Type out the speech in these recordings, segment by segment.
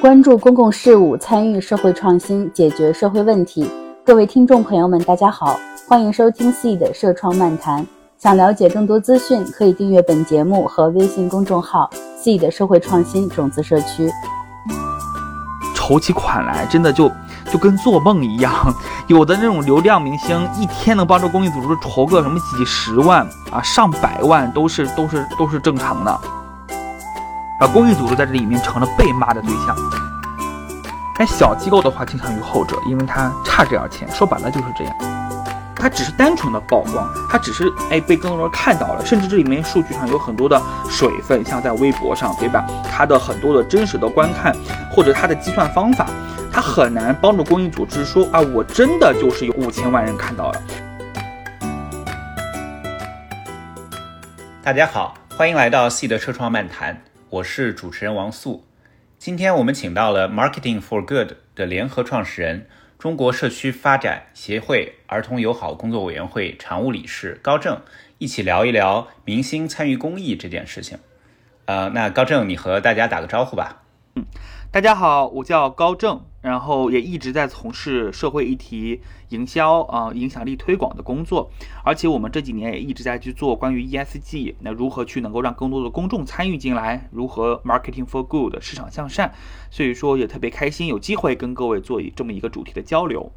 关注公共事务，参与社会创新，解决社会问题。各位听众朋友们，大家好，欢迎收听 C 的社创漫谈。想了解更多资讯，可以订阅本节目和微信公众号 “C 的社会创新种子社区”。筹起款来，真的就就跟做梦一样。有的那种流量明星，一天能帮助公益组织筹个什么几十万啊、上百万，都是都是都是正常的。而公益组织在这里面成了被骂的对象。但小机构的话倾向于后者，因为它差这点钱，说白了就是这样。它只是单纯的曝光，它只是哎被更多人看到了，甚至这里面数据上有很多的水分，像在微博上，对吧？它的很多的真实的观看或者它的计算方法，它很难帮助公益组织说啊，我真的就是有五千万人看到了。大家好，欢迎来到 C 的车窗漫谈，我是主持人王素。今天我们请到了 Marketing for Good 的联合创始人。中国社区发展协会儿童友好工作委员会常务理事高正一起聊一聊明星参与公益这件事情。呃，那高正，你和大家打个招呼吧。嗯，大家好，我叫高正。然后也一直在从事社会议题营销啊、影响力推广的工作，而且我们这几年也一直在去做关于 ESG，那如何去能够让更多的公众参与进来，如何 marketing for good 市场向善，所以说也特别开心有机会跟各位做这么一个主题的交流。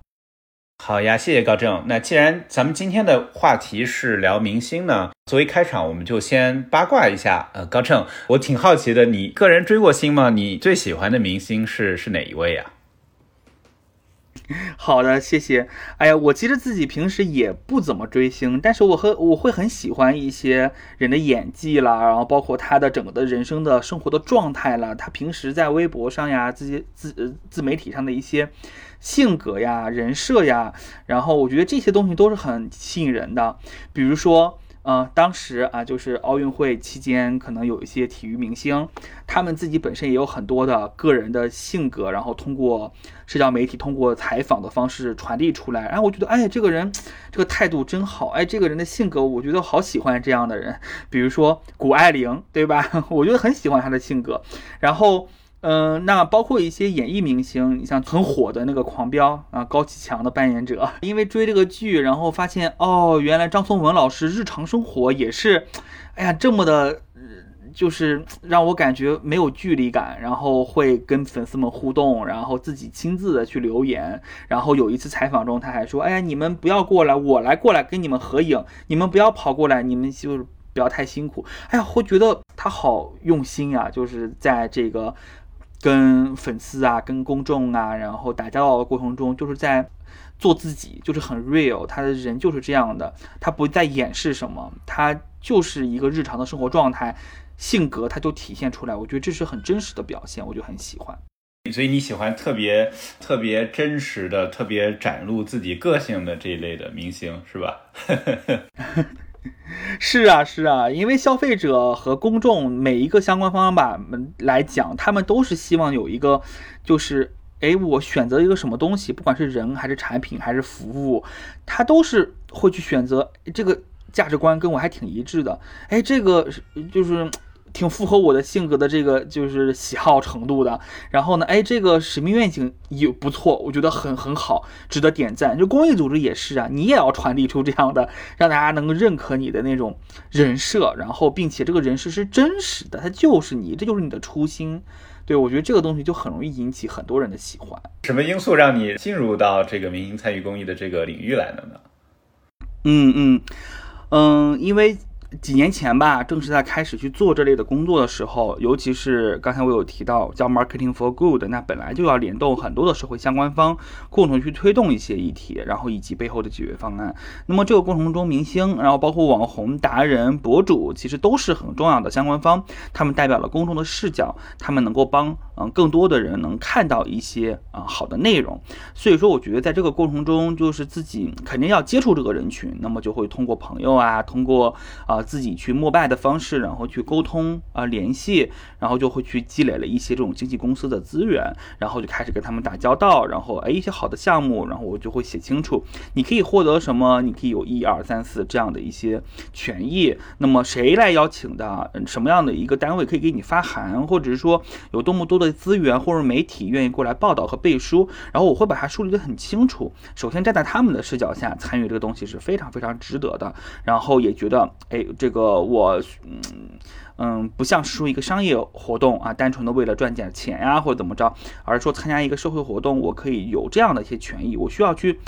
好呀，谢谢高正。那既然咱们今天的话题是聊明星呢，作为开场，我们就先八卦一下。呃，高正，我挺好奇的，你个人追过星吗？你最喜欢的明星是是哪一位呀？好的，谢谢。哎呀，我其实自己平时也不怎么追星，但是我和我会很喜欢一些人的演技啦，然后包括他的整个的人生的生活的状态啦，他平时在微博上呀，自己自自媒体上的一些性格呀、人设呀，然后我觉得这些东西都是很吸引人的，比如说。呃，当时啊，就是奥运会期间，可能有一些体育明星，他们自己本身也有很多的个人的性格，然后通过社交媒体、通过采访的方式传递出来。然后我觉得，哎，这个人 这个态度真好，哎，这个人的性格，我觉得好喜欢这样的人。比如说谷爱凌，对吧？我觉得很喜欢她的性格。然后。嗯，那包括一些演艺明星，你像很火的那个《狂飙》啊，高启强的扮演者，因为追这个剧，然后发现哦，原来张颂文老师日常生活也是，哎呀，这么的，就是让我感觉没有距离感，然后会跟粉丝们互动，然后自己亲自的去留言，然后有一次采访中他还说，哎呀，你们不要过来，我来过来跟你们合影，你们不要跑过来，你们就是不要太辛苦。哎呀，会觉得他好用心呀，就是在这个。跟粉丝啊，跟公众啊，然后打交道的过程中，就是在做自己，就是很 real。他的人就是这样的，他不在掩饰什么，他就是一个日常的生活状态，性格他就体现出来。我觉得这是很真实的表现，我就很喜欢。所以你喜欢特别特别真实的、特别展露自己个性的这一类的明星，是吧？是啊，是啊，因为消费者和公众每一个相关方吧们来讲，他们都是希望有一个，就是，哎，我选择一个什么东西，不管是人还是产品还是服务，他都是会去选择这个价值观跟我还挺一致的，哎，这个就是。挺符合我的性格的这个就是喜好程度的，然后呢，哎，这个使命愿景也不错，我觉得很很好，值得点赞。就公益组织也是啊，你也要传递出这样的，让大家能够认可你的那种人设，然后并且这个人设是真实的，它就是你，这就是你的初心。对我觉得这个东西就很容易引起很多人的喜欢。什么因素让你进入到这个明星参与公益的这个领域来了呢？嗯嗯嗯，因为。几年前吧，正是在开始去做这类的工作的时候，尤其是刚才我有提到叫 marketing for good，那本来就要联动很多的社会相关方，共同去推动一些议题，然后以及背后的解决方案。那么这个过程中，明星，然后包括网红、达人、博主，其实都是很重要的相关方，他们代表了公众的视角，他们能够帮嗯更多的人能看到一些啊好的内容。所以说，我觉得在这个过程中，就是自己肯定要接触这个人群，那么就会通过朋友啊，通过啊。自己去膜拜的方式，然后去沟通啊联系，然后就会去积累了一些这种经纪公司的资源，然后就开始跟他们打交道，然后哎一些好的项目，然后我就会写清楚，你可以获得什么，你可以有一二三四这样的一些权益，那么谁来邀请的，什么样的一个单位可以给你发函，或者是说有多么多的资源或者媒体愿意过来报道和背书，然后我会把它梳理得很清楚。首先站在他们的视角下参与这个东西是非常非常值得的，然后也觉得，哎，这个我，嗯嗯，不像是说一个商业活动啊，单纯的为了赚点钱呀或者怎么着，而是说参加一个社会活动，我可以有这样的一些权益，我需要去。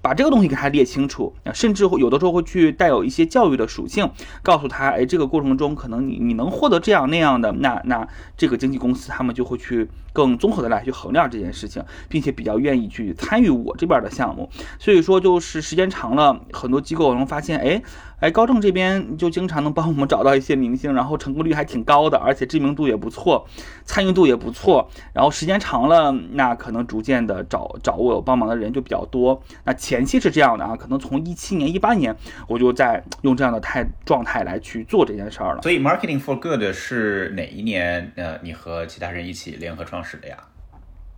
把这个东西给他列清楚，甚至有的时候会去带有一些教育的属性，告诉他，哎，这个过程中可能你你能获得这样那样的，那那这个经纪公司他们就会去更综合的来去衡量这件事情，并且比较愿意去参与我这边的项目。所以说，就是时间长了，很多机构能发现，哎。哎，高正这边就经常能帮我们找到一些明星，然后成功率还挺高的，而且知名度也不错，参与度也不错。然后时间长了，那可能逐渐的找找我帮忙的人就比较多。那前期是这样的啊，可能从一七年、一八年，我就在用这样的态状态来去做这件事儿了。所以，Marketing for Good 是哪一年？呃，你和其他人一起联合创始的呀？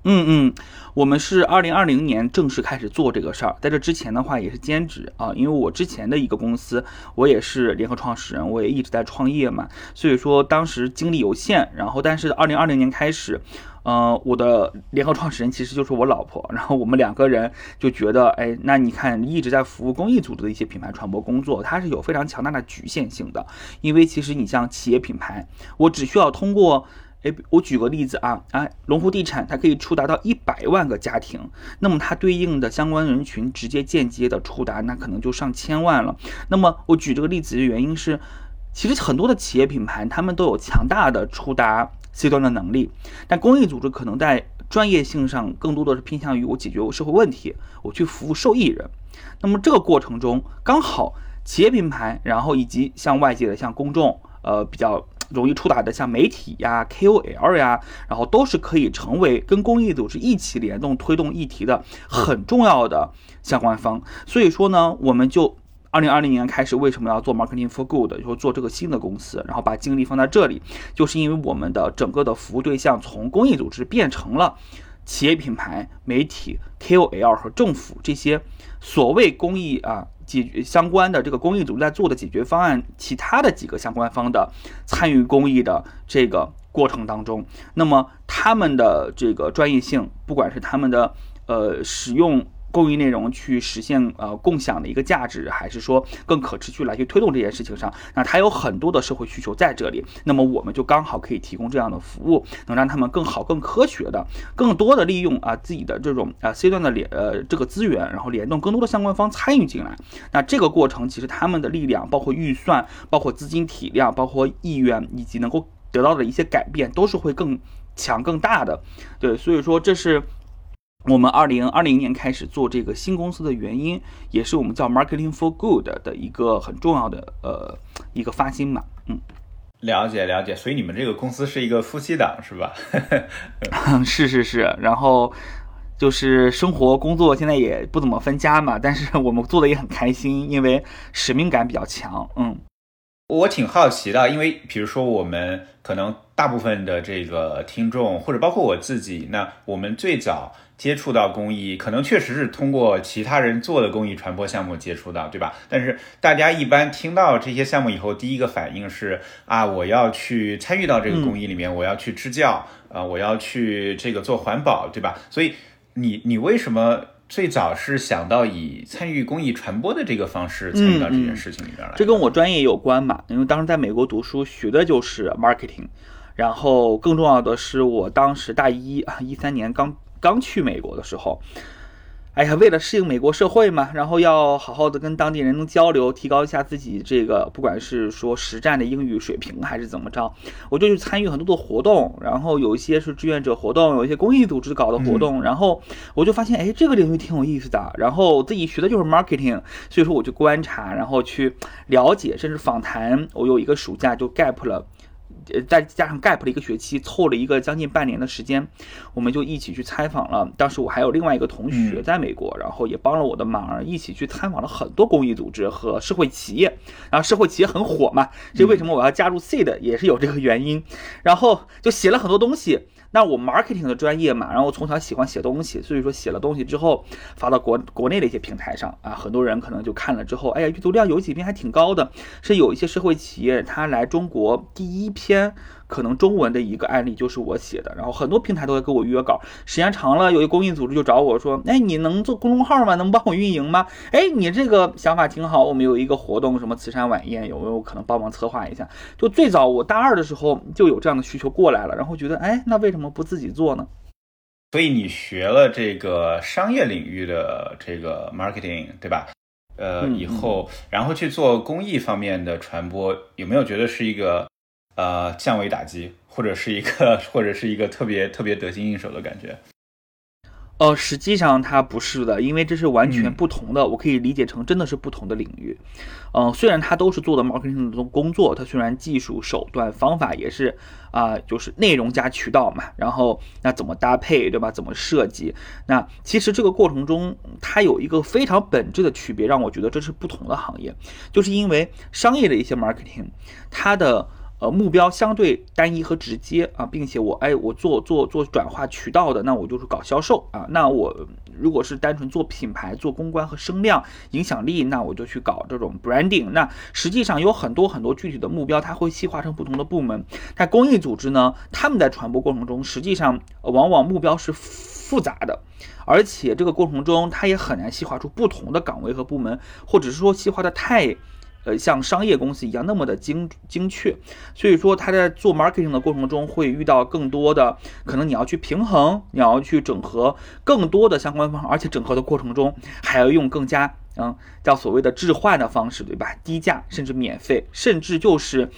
嗯嗯，我们是二零二零年正式开始做这个事儿，在这之前的话也是兼职啊，因为我之前的一个公司，我也是联合创始人，我也一直在创业嘛，所以说当时精力有限，然后但是二零二零年开始，呃，我的联合创始人其实就是我老婆，然后我们两个人就觉得，哎，那你看一直在服务公益组织的一些品牌传播工作，它是有非常强大的局限性的，因为其实你像企业品牌，我只需要通过。哎，我举个例子啊，啊，龙湖地产它可以触达到一百万个家庭，那么它对应的相关人群直接间接的触达，那可能就上千万了。那么我举这个例子的原因是，其实很多的企业品牌他们都有强大的触达 C 端的能力，但公益组织可能在专业性上更多的是偏向于我解决我社会问题，我去服务受益人。那么这个过程中，刚好企业品牌，然后以及像外界的像公众，呃，比较。容易触达的像媒体呀、KOL 呀，然后都是可以成为跟公益组织一起联动推动议题的很重要的相关方。所以说呢，我们就二零二零年开始，为什么要做 Marketing for Good，就做这个新的公司，然后把精力放在这里，就是因为我们的整个的服务对象从公益组织变成了企业品牌、媒体、KOL 和政府这些所谓公益啊。解决相关的这个公益组织在做的解决方案，其他的几个相关方的参与公益的这个过程当中，那么他们的这个专业性，不管是他们的呃使用。公益内容去实现呃共享的一个价值，还是说更可持续来去推动这件事情上，那它有很多的社会需求在这里，那么我们就刚好可以提供这样的服务，能让他们更好、更科学的、更多的利用啊自己的这种啊 C 端的联呃这个资源，然后联动更多的相关方参与进来。那这个过程其实他们的力量，包括预算、包括资金体量、包括意愿以及能够得到的一些改变，都是会更强、更大的。对，所以说这是。我们二零二零年开始做这个新公司的原因，也是我们叫 Marketing for Good 的一个很重要的呃一个发心嘛。嗯，了解了解，所以你们这个公司是一个夫妻档是吧？是是是，然后就是生活工作现在也不怎么分家嘛，但是我们做的也很开心，因为使命感比较强。嗯，我挺好奇的，因为比如说我们可能大部分的这个听众，或者包括我自己，那我们最早。接触到公益，可能确实是通过其他人做的公益传播项目接触到，对吧？但是大家一般听到这些项目以后，第一个反应是啊，我要去参与到这个公益里面，我要去支教，啊，我要去这个做环保，对吧？所以你你为什么最早是想到以参与公益传播的这个方式参与到这件事情里边来？这跟我专业有关嘛？因为当时在美国读书学的就是 marketing，然后更重要的是，我当时大一啊，一三年刚。刚去美国的时候，哎呀，为了适应美国社会嘛，然后要好好的跟当地人能交流，提高一下自己这个不管是说实战的英语水平还是怎么着，我就去参与很多的活动，然后有一些是志愿者活动，有一些公益组织搞的活动，然后我就发现，哎，这个领域挺有意思的，然后自己学的就是 marketing，所以说我就观察，然后去了解，甚至访谈。我有一个暑假就 gap 了。呃，再加上 gap 的一个学期，凑了一个将近半年的时间，我们就一起去采访了。当时我还有另外一个同学在美国，然后也帮了我的忙，一起去采访了很多公益组织和社会企业。然后社会企业很火嘛，这为什么我要加入 seed 也是有这个原因。然后就写了很多东西。那我 marketing 的专业嘛，然后从小喜欢写东西，所以说写了东西之后发到国国内的一些平台上啊，很多人可能就看了之后，哎呀，阅读量有几篇还挺高的，是有一些社会企业他来中国第一篇可能中文的一个案例就是我写的，然后很多平台都会给我约稿，时间长了，有一公益组织就找我说，哎，你能做公众号吗？能帮我运营吗？哎，你这个想法挺好，我们有一个活动，什么慈善晚宴，有没有可能帮忙策划一下？就最早我大二的时候就有这样的需求过来了，然后觉得，哎，那为什么不自己做呢？所以你学了这个商业领域的这个 marketing，对吧？呃，以后然后去做公益方面的传播，有没有觉得是一个呃降维打击，或者是一个 或者是一个特别特别得心应手的感觉？呃，实际上它不是的，因为这是完全不同的，我可以理解成真的是不同的领域。嗯，虽然它都是做的 marketing 的工作，它虽然技术手段方法也是啊，就是内容加渠道嘛，然后那怎么搭配，对吧？怎么设计？那其实这个过程中，它有一个非常本质的区别，让我觉得这是不同的行业，就是因为商业的一些 marketing，它的。呃，目标相对单一和直接啊，并且我哎，我做做做转化渠道的，那我就是搞销售啊。那我如果是单纯做品牌、做公关和声量影响力，那我就去搞这种 branding。那实际上有很多很多具体的目标，它会细化成不同的部门。但公益组织呢，他们在传播过程中，实际上往往目标是复杂的，而且这个过程中，它也很难细化出不同的岗位和部门，或者是说细化的太。呃，像商业公司一样那么的精精确，所以说他在做 marketing 的过程中会遇到更多的可能，你要去平衡，你要去整合更多的相关方，而且整合的过程中还要用更加嗯叫所谓的置换的方式，对吧？低价甚至免费，甚至就是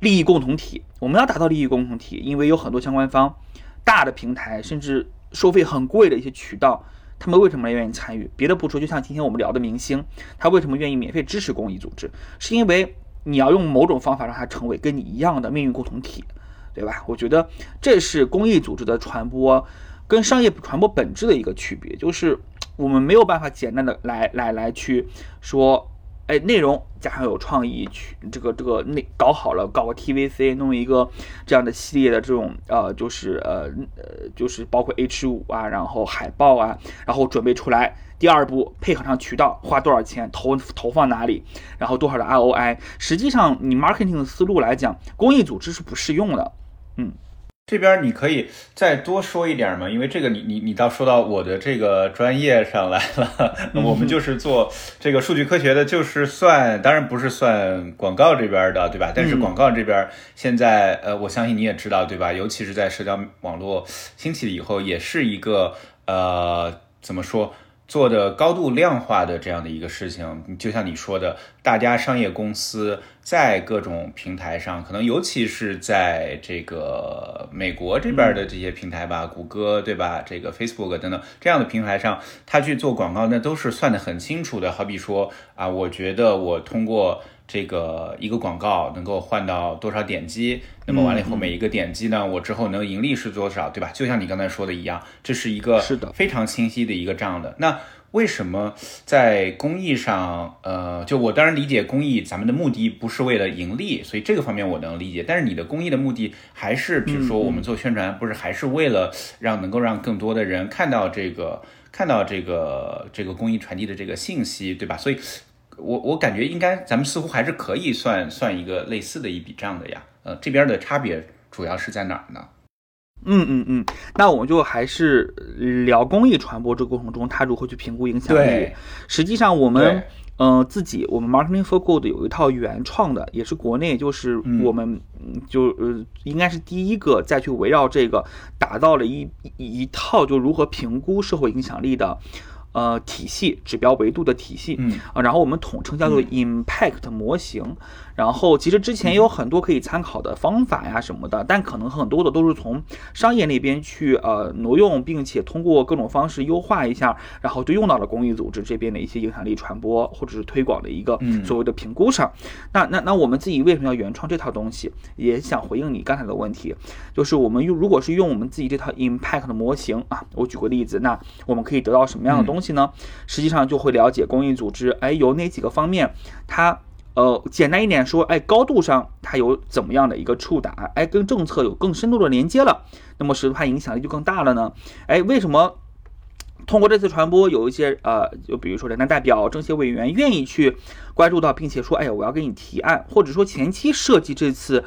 利益共同体。我们要达到利益共同体，因为有很多相关方，大的平台甚至收费很贵的一些渠道。他们为什么愿意参与？别的不说，就像今天我们聊的明星，他为什么愿意免费支持公益组织？是因为你要用某种方法让他成为跟你一样的命运共同体，对吧？我觉得这是公益组织的传播跟商业传播本质的一个区别，就是我们没有办法简单的来来来去说。哎，内容加上有创意，去这个这个内搞好了，搞个 TVC，弄一个这样的系列的这种呃，就是呃呃，就是包括 H 五啊，然后海报啊，然后准备出来。第二步配合上渠道，花多少钱投投放哪里，然后多少的 ROI。实际上，你 marketing 的思路来讲，公益组织是不适用的。嗯。这边你可以再多说一点吗？因为这个你你你倒说到我的这个专业上来了。我们就是做这个数据科学的，就是算当然不是算广告这边的，对吧？但是广告这边现在呃，我相信你也知道，对吧？尤其是在社交网络兴起了以后，也是一个呃怎么说？做的高度量化的这样的一个事情，就像你说的，大家商业公司在各种平台上，可能尤其是在这个美国这边的这些平台吧，谷歌对吧，这个 Facebook 等等这样的平台上，他去做广告，那都是算得很清楚的。好比说啊，我觉得我通过。这个一个广告能够换到多少点击？那么完了以后，每一个点击呢，我之后能盈利是多少，对吧？就像你刚才说的一样，这是一个是的非常清晰的一个账的。那为什么在公益上，呃，就我当然理解公益，咱们的目的不是为了盈利，所以这个方面我能理解。但是你的公益的目的还是，比如说我们做宣传，不是还是为了让能够让更多的人看到这个看到这个这个公益传递的这个信息，对吧？所以。我我感觉应该，咱们似乎还是可以算算一个类似的一笔账的呀。呃，这边的差别主要是在哪儿呢？嗯嗯嗯，那我们就还是聊公益传播这个过程中，它如何去评估影响力。实际上我们嗯自己，我们 Marketing for Good 有一套原创的，也是国内就是我们就呃应该是第一个再去围绕这个打造了一一套就如何评估社会影响力的。呃，体系指标维度的体系，嗯啊，然后我们统称叫做 impact 模型。然后其实之前也有很多可以参考的方法呀什么的，但可能很多的都是从商业那边去呃挪用，并且通过各种方式优化一下，然后就用到了公益组织这边的一些影响力传播或者是推广的一个所谓的评估上。那那那我们自己为什么要原创这套东西？也想回应你刚才的问题，就是我们用如果是用我们自己这套 impact 的模型啊，我举个例子，那我们可以得到什么样的东西呢？实际上就会了解公益组织，哎，有哪几个方面它。呃，简单一点说，哎，高度上它有怎么样的一个触达，哎，跟政策有更深度的连接了，那么使它影响力就更大了呢？哎，为什么通过这次传播，有一些呃，就比如说人大代表、政协委员愿意去关注到，并且说，哎呀，我要给你提案，或者说前期设计这次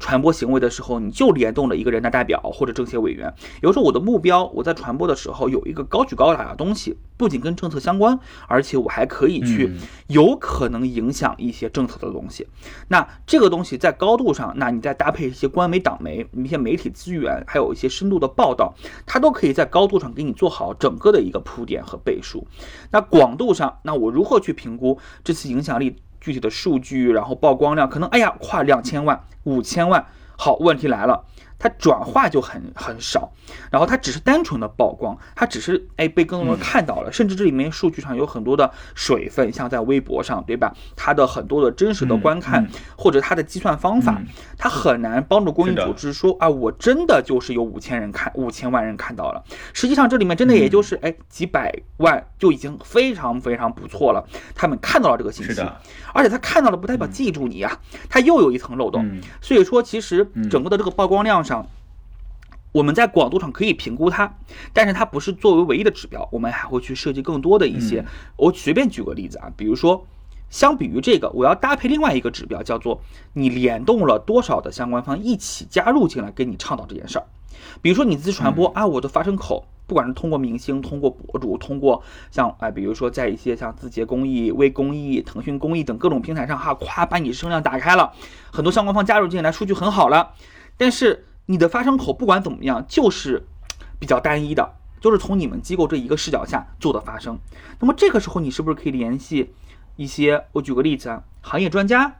传播行为的时候，你就联动了一个人大代表或者政协委员。有时候我的目标，我在传播的时候有一个高举高打的东西，不仅跟政策相关，而且我还可以去有可能影响一些政策的东西。那这个东西在高度上，那你再搭配一些官媒、党媒、一些媒体资源，还有一些深度的报道，它都可以在高度上给你做好整个的一个铺垫和背书。那广度上，那我如何去评估这次影响力？具体的数据，然后曝光量可能，哎呀，跨两千万、五千万。好，问题来了。它转化就很很少，然后它只是单纯的曝光，它只是哎被更多人看到了，甚至这里面数据上有很多的水分，像在微博上，对吧？它的很多的真实的观看或者它的计算方法，它很难帮助公益组织说啊，我真的就是有五千人看，五千万人看到了。实际上这里面真的也就是哎几百万就已经非常非常不错了，他们看到了这个信息，而且他看到了不代表记住你啊，他又有一层漏洞。所以说其实整个的这个曝光量。上，我们在广度上可以评估它，但是它不是作为唯一的指标，我们还会去设计更多的一些。我随便举个例子啊，比如说，相比于这个，我要搭配另外一个指标，叫做你联动了多少的相关方一起加入进来跟你倡导这件事儿。比如说你自传播啊，我的发声口，不管是通过明星、通过博主、通过像哎，比如说在一些像字节公益、微公益、腾讯公益等各种平台上哈，夸把你声量打开了，很多相关方加入进来，数据很好了，但是。你的发声口不管怎么样，就是比较单一的，就是从你们机构这一个视角下做的发声。那么这个时候，你是不是可以联系一些？我举个例子啊，行业专家，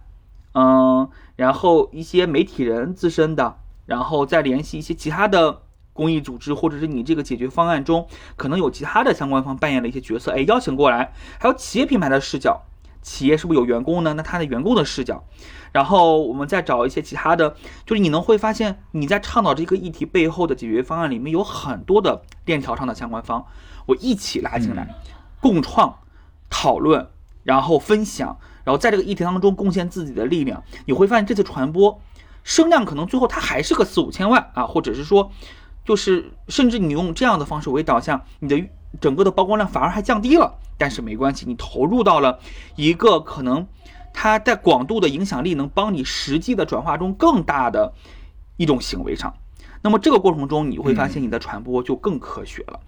嗯，然后一些媒体人自身的，然后再联系一些其他的公益组织，或者是你这个解决方案中可能有其他的相关方扮演了一些角色，哎，邀请过来，还有企业品牌的视角。企业是不是有员工呢？那他的员工的视角，然后我们再找一些其他的，就是你能会发现你在倡导这个议题背后的解决方案里面有很多的链条上的相关方，我一起拉进来，共创、讨论，然后分享，然后在这个议题当中贡献自己的力量，你会发现这次传播声量可能最后它还是个四五千万啊，或者是说，就是甚至你用这样的方式为导向，你的。整个的曝光量反而还降低了，但是没关系，你投入到了一个可能它在广度的影响力能帮你实际的转化中更大的一种行为上。那么这个过程中你会发现你的传播就更科学了，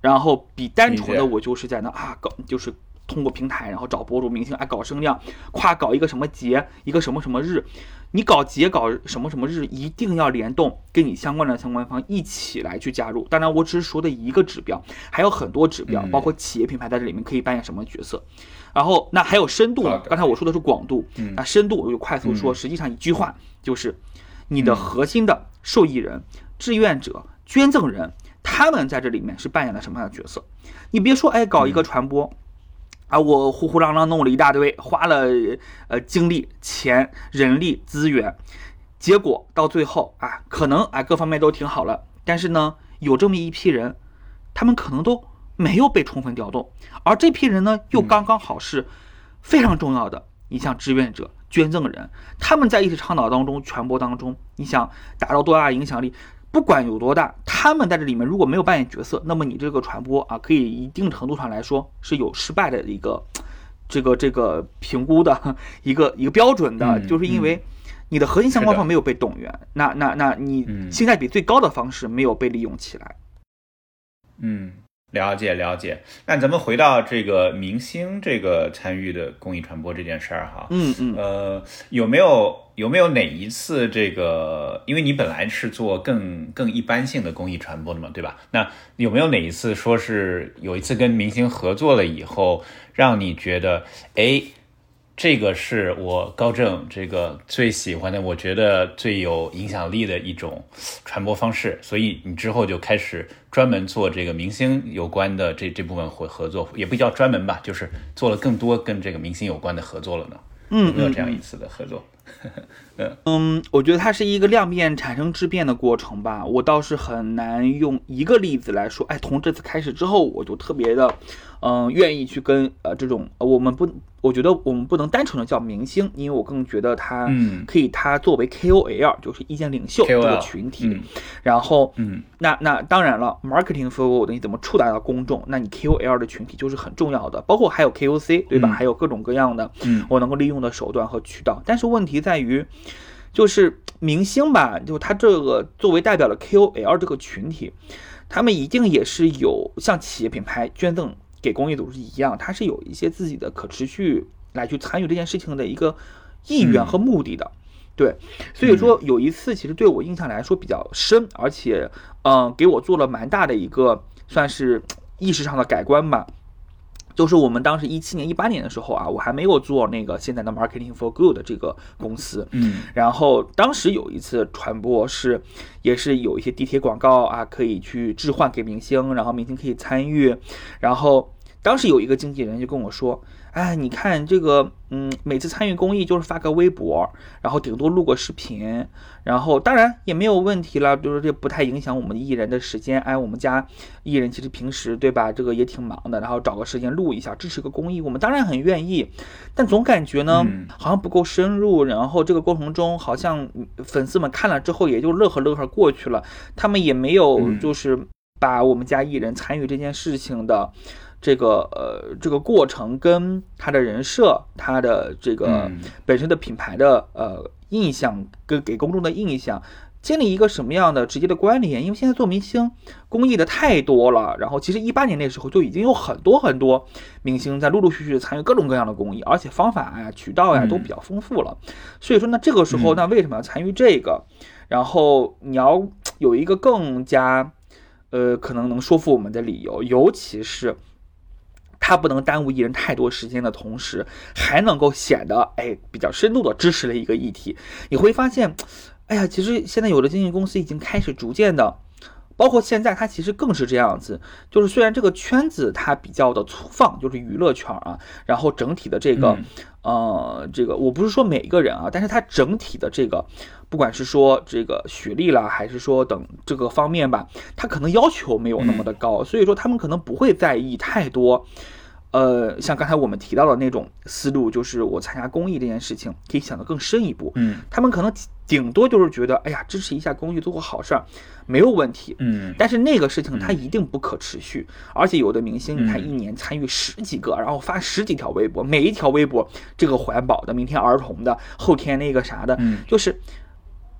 然后比单纯的我就是在那啊搞就是通过平台然后找博主明星哎搞声量，夸搞一个什么节一个什么什么日。你搞节搞什么什么日，一定要联动跟你相关的相关方一起来去加入。当然，我只是说的一个指标，还有很多指标，包括企业品牌在这里面可以扮演什么角色。然后，那还有深度，刚才我说的是广度，那深度我就快速说。实际上一句话就是，你的核心的受益人、志愿者、捐赠人，他们在这里面是扮演了什么样的角色？你别说，哎，搞一个传播。啊，我呼呼啷啷弄了一大堆，花了呃精力、钱、人力资源，结果到最后啊，可能啊各方面都挺好了，但是呢，有这么一批人，他们可能都没有被充分调动，而这批人呢，又刚刚好是非常重要的，你像志愿者、捐赠人，他们在一起倡导当中、传播当中，你想达到多大的影响力？不管有多大，他们在这里面如果没有扮演角色，那么你这个传播啊，可以一定程度上来说是有失败的一个 这个这个评估的 一个一个标准的，就是因为你的核心相关方没有被动员，那那那你性价比最高的方式没有被利用起来，嗯。了解了解，那咱们回到这个明星这个参与的公益传播这件事儿哈，嗯嗯，呃，有没有有没有哪一次这个，因为你本来是做更更一般性的公益传播的嘛，对吧？那有没有哪一次说是有一次跟明星合作了以后，让你觉得，哎？这个是我高正这个最喜欢的，我觉得最有影响力的一种传播方式，所以你之后就开始专门做这个明星有关的这这部分合合作，也不叫专门吧，就是做了更多跟这个明星有关的合作了呢。嗯，有没有这样一次的合作。嗯，我觉得它是一个量变产生质变的过程吧，我倒是很难用一个例子来说。哎，从这次开始之后，我就特别的。嗯，愿意去跟呃这种，我们不，我觉得我们不能单纯的叫明星，因为我更觉得他可以，他作为 KOL，就是意见领袖这个群体。然后，嗯，那那当然了，marketing forward 你怎么触达到公众？那你 KOL 的群体就是很重要的，包括还有 KOC，对吧？还有各种各样的我能够利用的手段和渠道。但是问题在于，就是明星吧，就他这个作为代表了 KOL 这个群体，他们一定也是有向企业品牌捐赠给公益组织一样，它是有一些自己的可持续来去参与这件事情的一个意愿和目的的。对，所以说有一次其实对我印象来说比较深，而且嗯，给我做了蛮大的一个算是意识上的改观吧。就是我们当时一七年、一八年的时候啊，我还没有做那个现在的 Marketing for Good 这个公司，嗯，然后当时有一次传播是，也是有一些地铁广告啊，可以去置换给明星，然后明星可以参与，然后当时有一个经纪人就跟我说。哎，你看这个，嗯，每次参与公益就是发个微博，然后顶多录个视频，然后当然也没有问题了，就是这不太影响我们艺人的时间。哎，我们家艺人其实平时对吧，这个也挺忙的，然后找个时间录一下，支持个公益，我们当然很愿意。但总感觉呢，好像不够深入，然后这个过程中好像粉丝们看了之后也就乐呵乐呵过去了，他们也没有就是把我们家艺人参与这件事情的。这个呃，这个过程跟他的人设、他的这个本身的品牌的呃印象跟给公众的印象建立一个什么样的直接的关联？因为现在做明星公益的太多了，然后其实一八年那时候就已经有很多很多明星在陆陆续续参与各种各样的公益，而且方法呀、渠道呀都比较丰富了。所以说呢，这个时候那为什么要参与这个？然后你要有一个更加呃可能能说服我们的理由，尤其是。它不能耽误艺人太多时间的同时，还能够显得哎比较深度的支持了一个议题。你会发现，哎呀，其实现在有的经纪公司已经开始逐渐的，包括现在它其实更是这样子。就是虽然这个圈子它比较的粗放，就是娱乐圈啊，然后整体的这个，呃，这个我不是说每一个人啊，但是它整体的这个，不管是说这个学历啦，还是说等这个方面吧，他可能要求没有那么的高，所以说他们可能不会在意太多。呃，像刚才我们提到的那种思路，就是我参加公益这件事情，可以想得更深一步。嗯，他们可能顶多就是觉得，哎呀，支持一下公益，做个好事儿，没有问题。嗯，但是那个事情它一定不可持续，而且有的明星，你看一年参与十几个，然后发十几条微博，每一条微博这个环保的，明天儿童的，后天那个啥的，就是，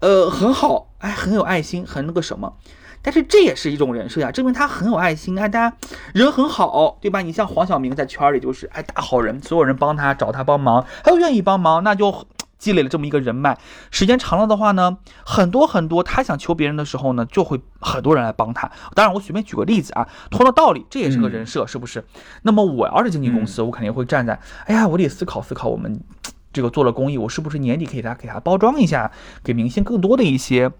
呃，很好，哎，很有爱心，很那个什么。但是这也是一种人设呀，证明他很有爱心，啊，大家人很好，对吧？你像黄晓明在圈里就是哎大好人，所有人帮他找他帮忙，他又愿意帮忙，那就积累了这么一个人脉。时间长了的话呢，很多很多他想求别人的时候呢，就会很多人来帮他。当然，我随便举个例子啊，同样的道理，这也是个人设，是不是？那么我要是经纪公司，我肯定会站在，哎呀，我得思考思考，我们这个做了公益，我是不是年底可以给他给他包装一下，给明星更多的一些。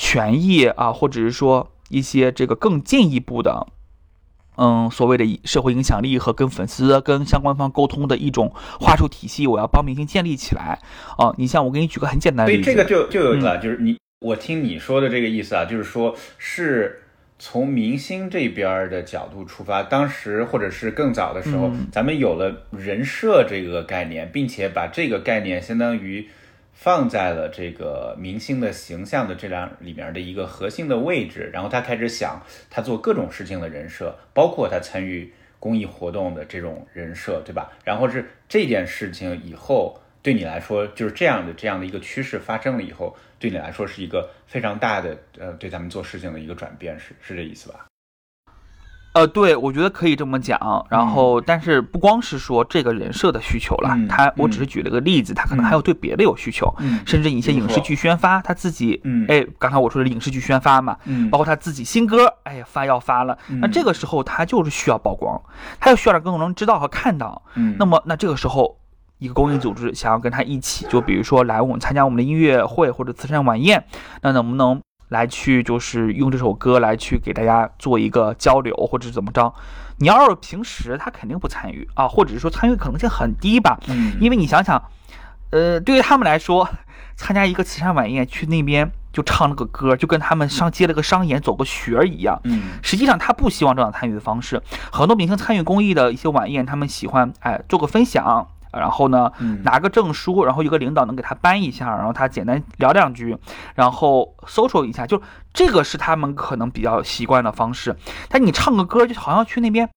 权益啊，或者是说一些这个更进一步的，嗯，所谓的社会影响力和跟粉丝、跟相关方沟通的一种话术体系，我要帮明星建立起来啊。你像我给你举个很简单的例子，这个就就有一个，就是你我听你说的这个意思啊，就是说是从明星这边的角度出发，当时或者是更早的时候，咱们有了人设这个概念，并且把这个概念相当于。放在了这个明星的形象的这两里面的一个核心的位置，然后他开始想他做各种事情的人设，包括他参与公益活动的这种人设，对吧？然后是这件事情以后对你来说就是这样的这样的一个趋势发生了以后，对你来说是一个非常大的呃对咱们做事情的一个转变，是是这意思吧？呃，对，我觉得可以这么讲。然后，但是不光是说这个人设的需求了，他我只是举了个例子，他可能还有对别的有需求，甚至一些影视剧宣发，他自己，哎，刚才我说的影视剧宣发嘛，包括他自己新歌，哎，发要发了，那这个时候他就是需要曝光，他又需要让更多人知道和看到。那么，那这个时候，一个公益组织想要跟他一起，就比如说来我们参加我们的音乐会或者慈善晚宴，那能不能？来去就是用这首歌来去给大家做一个交流，或者是怎么着？你要是平时他肯定不参与啊，或者是说参与可能性很低吧。嗯，因为你想想，呃，对于他们来说，参加一个慈善晚宴去那边就唱了个歌，就跟他们上接了个商演走个学儿一样。嗯，实际上他不希望这样参与的方式。很多明星参与公益的一些晚宴，他们喜欢哎做个分享。然后呢，拿个证书，然后有个领导能给他颁一下，然后他简单聊两句，然后 social 一下，就这个是他们可能比较习惯的方式。但你唱个歌，就好像去那边，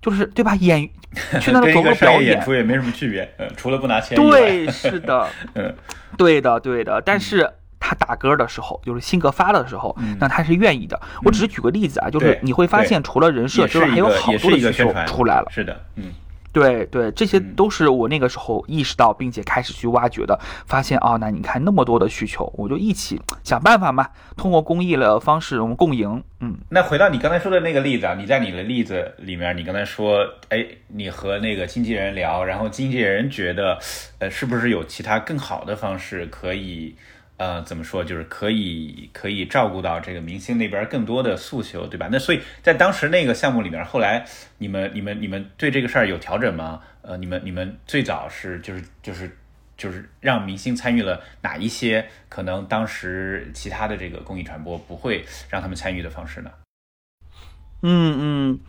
就是对吧？演 去那做个表演，演出也没什么区别，嗯，除了不拿钱。对，是的，嗯，对的，对的。但是他打歌的时候，就是新歌发的时候，嗯那他是愿意的。我只是举个例子啊，就是你会发现，除了人设之外，还有好多的需求一个宣传出来了。是的，嗯对对，这些嗯都是我那个时候意识到并且开始去挖掘的，发现哦，那你看那么多的需求，我就一起想办法嘛，通过公益的方式我们共赢。嗯，那回到你刚才说的那个例子啊，你在你的例子里面，你刚才说，哎，你和那个经纪人聊，然后经纪人觉得，呃，是不是有其他更好的方式可以，呃，怎么说，就是可以可以照顾到这个明星那边更多的诉求，对吧？那所以在当时那个项目里面，后来你们你们你们对这个事儿有调整吗？呃，你们你们最早是就是就是。就是让明星参与了哪一些可能当时其他的这个公益传播不会让他们参与的方式呢？嗯嗯，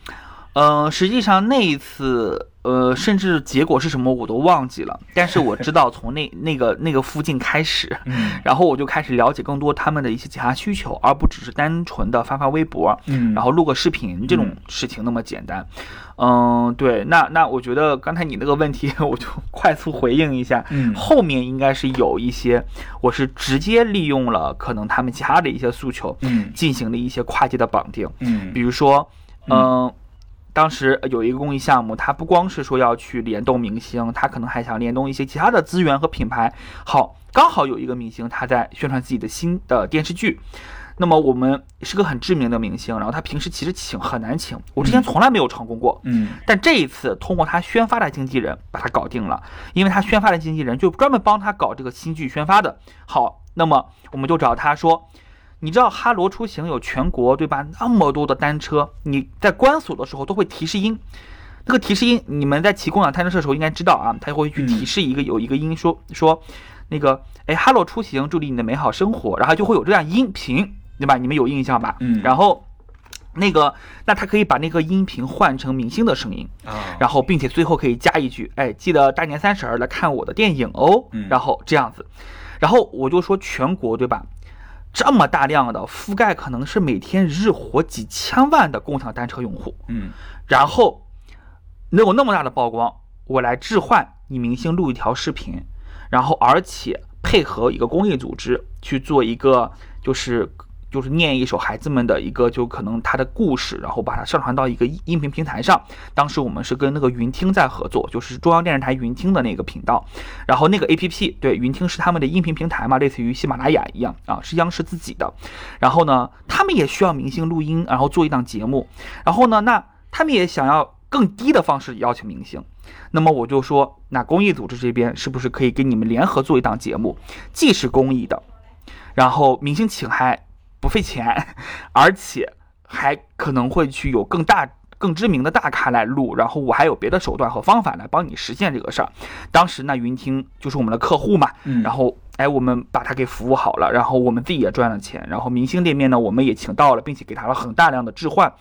呃，实际上那一次，呃，甚至结果是什么我都忘记了，但是我知道从那 那个那个附近开始，嗯然后我就开始了解更多他们的一些其他需求，而不只是单纯的发发微博，嗯然后录个视频这种事情那么简单。嗯，对，那那我觉得刚才你那个问题，我就快速回应一下。嗯后面应该是有一些，我是直接利用了可能他们其他的一些诉求，嗯进行了一些跨界的绑定。嗯比如说，嗯、当时有一个公益项目，它不光是说要去联动明星，它可能还想联动一些其他的资源和品牌。好，刚好有一个明星他在宣传自己的新的电视剧。那么我们是个很知名的明星，然后他平时其实请很难请，我之前从来没有成功过。嗯但这一次通过他宣发的经纪人把他搞定了，因为他宣发的经纪人就专门帮他搞这个新剧宣发的。好，那么我们就找他说，你知道哈罗出行有全国对吧？那么多的单车，你在关锁的时候都会提示音。那个提示音，你们在骑共享单车的时候应该知道啊，它会去提示一个有一个音说说，那个哎哈罗出行，助力你的美好生活，然后就会有这样音频，对吧？你们有印象吧？嗯然后那个，那他可以把那个音频换成明星的声音，啊，然后并且最后可以加一句，哎，记得大年三十儿来看我的电影哦。嗯然后这样子，然后我就说全国对吧？这么大量的覆盖，可能是每天日活几千万的共享单车用户，嗯然后能有那么大的曝光，我来置换你明星录一条视频，然后而且配合一个公益组织去做一个就是。就是念一首孩子们的一个，就可能他的故事，然后把它上传到一个音频平台上。当时我们是跟那个云听在合作，就是中央电视台云听的那个频道。然后那个 A P P 对云听是他们的音频平台嘛，类似于喜马拉雅一样啊，是央视自己的。然后呢，他们也需要明星录音，然后做一档节目。然后呢，那他们也想要更低的方式邀请明星。那么我就说，那公益组织这边是不是可以跟你们联合做一档节目，既是公益的，然后明星请还不费钱，而且还可能会去有更大。更知名的大咖来录，然后我还有别的手段和方法来帮你实现这个事儿。当时那云听就是我们的客户嘛，嗯然后哎，我们把他给服务好了，然后我们自己也赚了钱，然后明星店面呢，我们也请到了，并且给他了很大量的置换，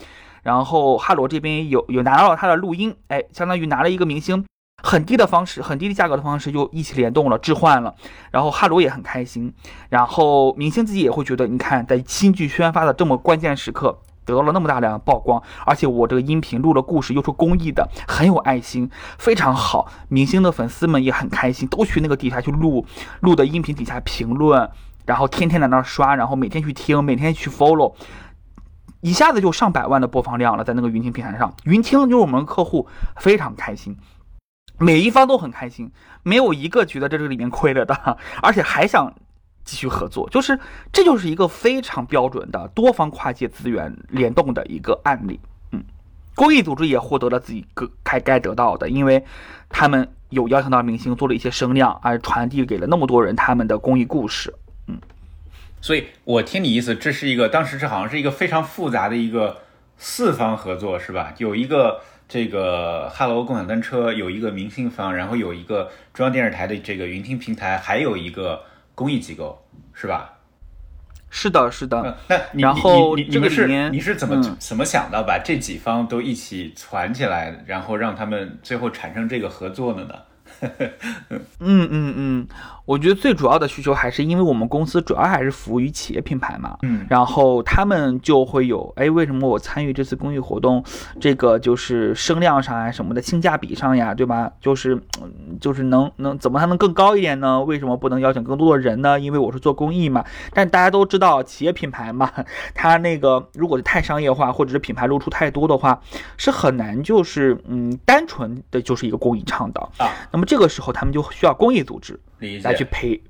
然后哈罗这边有有拿到了他的录音，哎，相当于拿了一个明星很低的方式，很低的价格的方式就一起联动了，置换了，然后哈罗也很开心，然后明星自己也会觉得，你看在新剧宣发的这么关键时刻。得到了那么大量的曝光，而且我这个音频录了故事，又是公益的，很有爱心，非常好。明星的粉丝们也很开心，都去那个底下去录，录的音频底下评论，然后天天在那儿刷，然后每天去听，每天去 follow，一下子就上百万的播放量了，在那个云听平台上。云听就是我们客户非常开心，每一方都很开心，没有一个觉得在这里面亏了的，而且还想继续合作，就是这就是一个非常标准的多方跨界资源联动的一个案例。嗯，公益组织也获得了自己该该该得到的，因为他们有邀请到明星做了一些声量，而传递给了那么多人他们的公益故事。嗯所以我听你意思，这是一个当时这好像是一个非常复杂的一个四方合作，是吧？有一个这个哈喽共享单车，有一个明星方，然后有一个中央电视台的这个云听平台，还有一个公益机构，是吧？是的，是的。嗯，那你然后你你你这个们是你是怎么、嗯怎么想到把这几方都一起攒起来，然后让他们最后产生这个合作的呢？嗯 嗯嗯，我觉得最主要的需求还是因为我们公司主要还是服务于企业品牌嘛，嗯然后他们就会有，哎，为什么我参与这次公益活动，这个就是声量上啊什么的，性价比上呀，对吧？就是，嗯就是能能怎么还能更高一点呢？为什么不能邀请更多的人呢？因为我是做公益嘛。但大家都知道，企业品牌嘛，它那个如果是太商业化，或者是品牌露出太多的话，是很难就是嗯单纯的就是一个公益倡导。啊，那么这个时候他们就需要公益组织。理解来去配，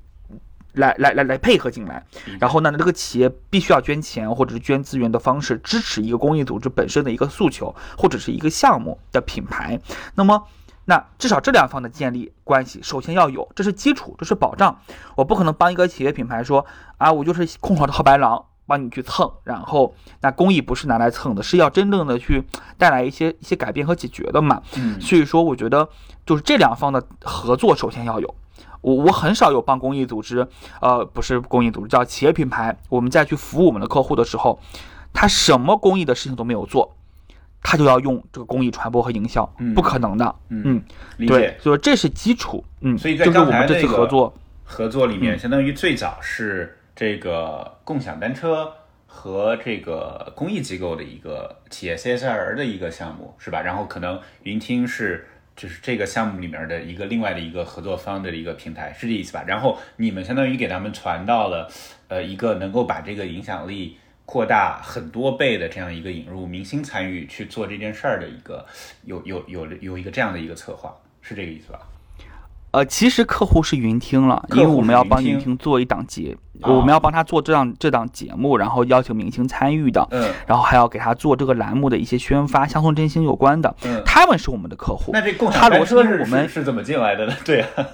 来来来来配合进来。然后呢，这个企业必须要捐钱或者是捐资源的方式支持一个公益组织本身的一个诉求或者是一个项目的品牌。那么。那至少这两方的建立关系，首先要有，这是基础，这是保障。我不可能帮一个企业品牌说啊，我就是空手套白狼，帮你去蹭。然后，那公益不是拿来蹭的，是要真正的去带来一些一些改变和解决的嘛。嗯所以说，我觉得就是这两方的合作首先要有。我我很少有帮公益组织，呃，不是公益组织，叫企业品牌，我们再去服务我们的客户的时候，他什么公益的事情都没有做，他就要用这个公益传播和营销，嗯不可能的。嗯嗯，理对解。，所以这是基础。嗯，所以在就是我刚才们这次那个合作，合作里面，嗯相当于最早是这个共享单车和这个公益机构的一个企业 CSR 的一个项目，是吧？然后可能云听是就是这个项目里面的一个另外的一个合作方的一个平台，是这意思吧？然后你们相当于给他们传到了呃一个能够把这个影响力。扩大很多倍的这样一个引入明星参与去做这件事儿的一个有有有有一个这样的一个策划，是这个意思吧？呃，其实客户是云听了，因为我们要帮云听做一档节，啊我们要帮他做这档这档节目，然后邀请明星参与的，嗯然后还要给他做这个栏目的一些宣发，乡村振兴有关的，嗯。他们是我们的客户。那这共享单车是是我们是是怎么进来的呢？对啊，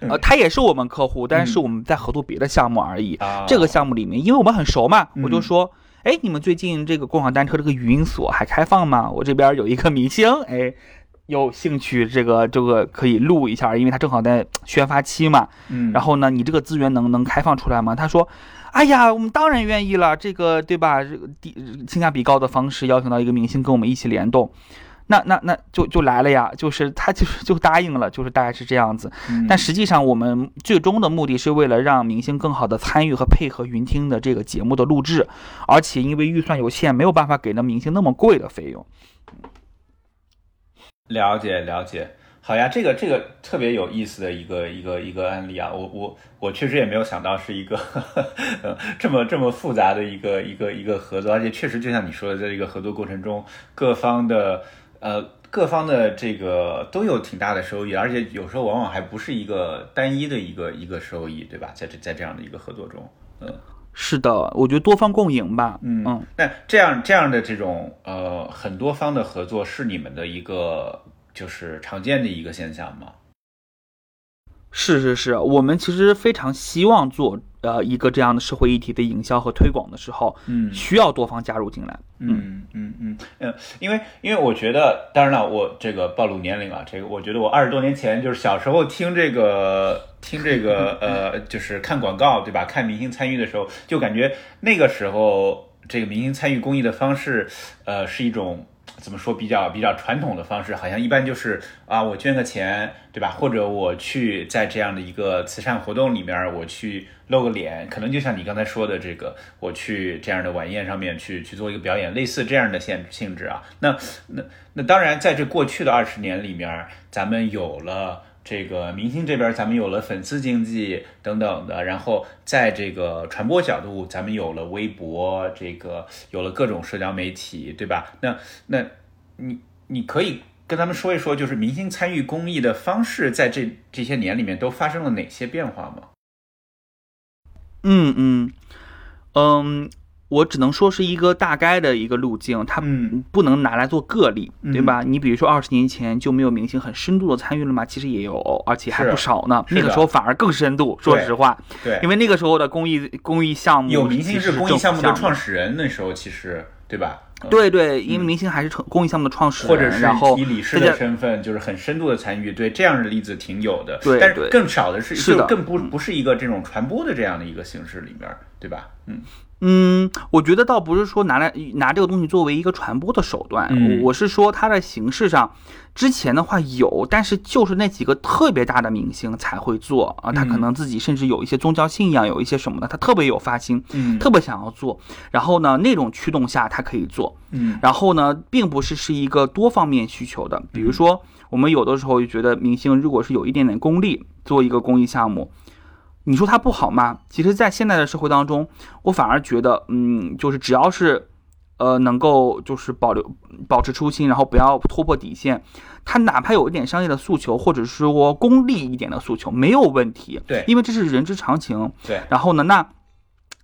呃，他也是我们客户，但是嗯我们在合作别的项目而已。啊这个项目里面，因为我们很熟嘛，我就嗯说，哎，你们最近这个共享单车这个语音锁还开放吗？我这边有一个明星，哎，有兴趣这个这个可以录一下，因为他正好在宣发期嘛。嗯，然后呢，你这个资源能能开放出来吗？他说，哎呀，我们当然愿意了，这个对吧？这个低性价比高的方式邀请到一个明星跟我们一起联动。那那那就就来了呀，就是他就是就答应了，就是大概是这样子。嗯但实际上，我们最终的目的是为了让明星更好的参与和配合云听的这个节目的录制，而且因为预算有限，没有办法给那明星那么贵的费用。了解了解，好呀，这个这个特别有意思的一个一个一个案例啊，我我我确实也没有想到是一个呃这么这么复杂的一个一个一个合作，而且确实就像你说的，在这个合作过程中，各方的呃各方的这个都有挺大的收益，而且有时候往往还不是一个单一的一个一个收益，对吧？在这在这样的一个合作中，嗯。是的，我觉得多方共赢吧。嗯嗯，那这样这样的这种呃很多方的合作是你们的一个就是常见的一个现象吗？是是是，我们其实非常希望做呃一个这样的社会议题的营销和推广的时候，嗯需要多方加入进来。嗯嗯嗯嗯，因为因为我觉得，当然了，我这个暴露年龄啊，这个我觉得我二十多年前就是小时候听这个听这个呃，就是看广告对吧？看明星参与的时候，就感觉那个时候这个明星参与公益的方式，呃，是一种。怎么说比较比较传统的方式，好像一般就是啊，我捐个钱，对吧？或者我去在这样的一个慈善活动里面，我去露个脸，可能就像你刚才说的这个，我去这样的晚宴上面去去做一个表演，类似这样的性性质啊。那那那当然，在这过去的二十年里面，咱们有了。这个明星这边，咱们有了粉丝经济等等的，然后在这个传播角度，咱们有了微博，这个有了各种社交媒体，对吧？那那你你可以跟他们说一说，就是明星参与公益的方式，在这这些年里面都发生了哪些变化吗？嗯嗯嗯，我只能说是一个大概的一个路径，它嗯不能拿来做个例，嗯对吧？你比如说二十年前就没有明星很深度的参与了吗？其实也有，而且还不少呢。那个时候反而更深度，说实话，对因为那个时候的公益公益项目有明星是公益项目的创始人，那时候其实对吧？嗯对对，因为明星还是成公益项目的创始人，或者是然后以理事的身份，就是很深度的参与，对这样的例子挺有的。但是更少的是，是的更不不是一个这种传播的这样的一个形式里面，对吧？嗯嗯，我觉得倒不是说拿来拿这个东西作为一个传播的手段，嗯。我是说它的形式上，之前的话有，但是就是那几个特别大的明星才会做啊，他可嗯能自己甚至有一些宗教信仰，有一些什么的，他特别有发心，嗯。特别想要做，然后呢，那种驱动下他可以做，嗯。然后呢，并不是是一个多方面需求的，比如说我们有的时候就觉得明星如果是有一点点功利，做一个公益项目。你说他不好吗？其实，在现在的社会当中，我反而觉得，嗯，就是只要是，呃，能够就是保留保持初心，然后不要突破底线，他哪怕有一点商业的诉求，或者是说功利一点的诉求，没有问题。对因为这是人之常情。对然后呢，那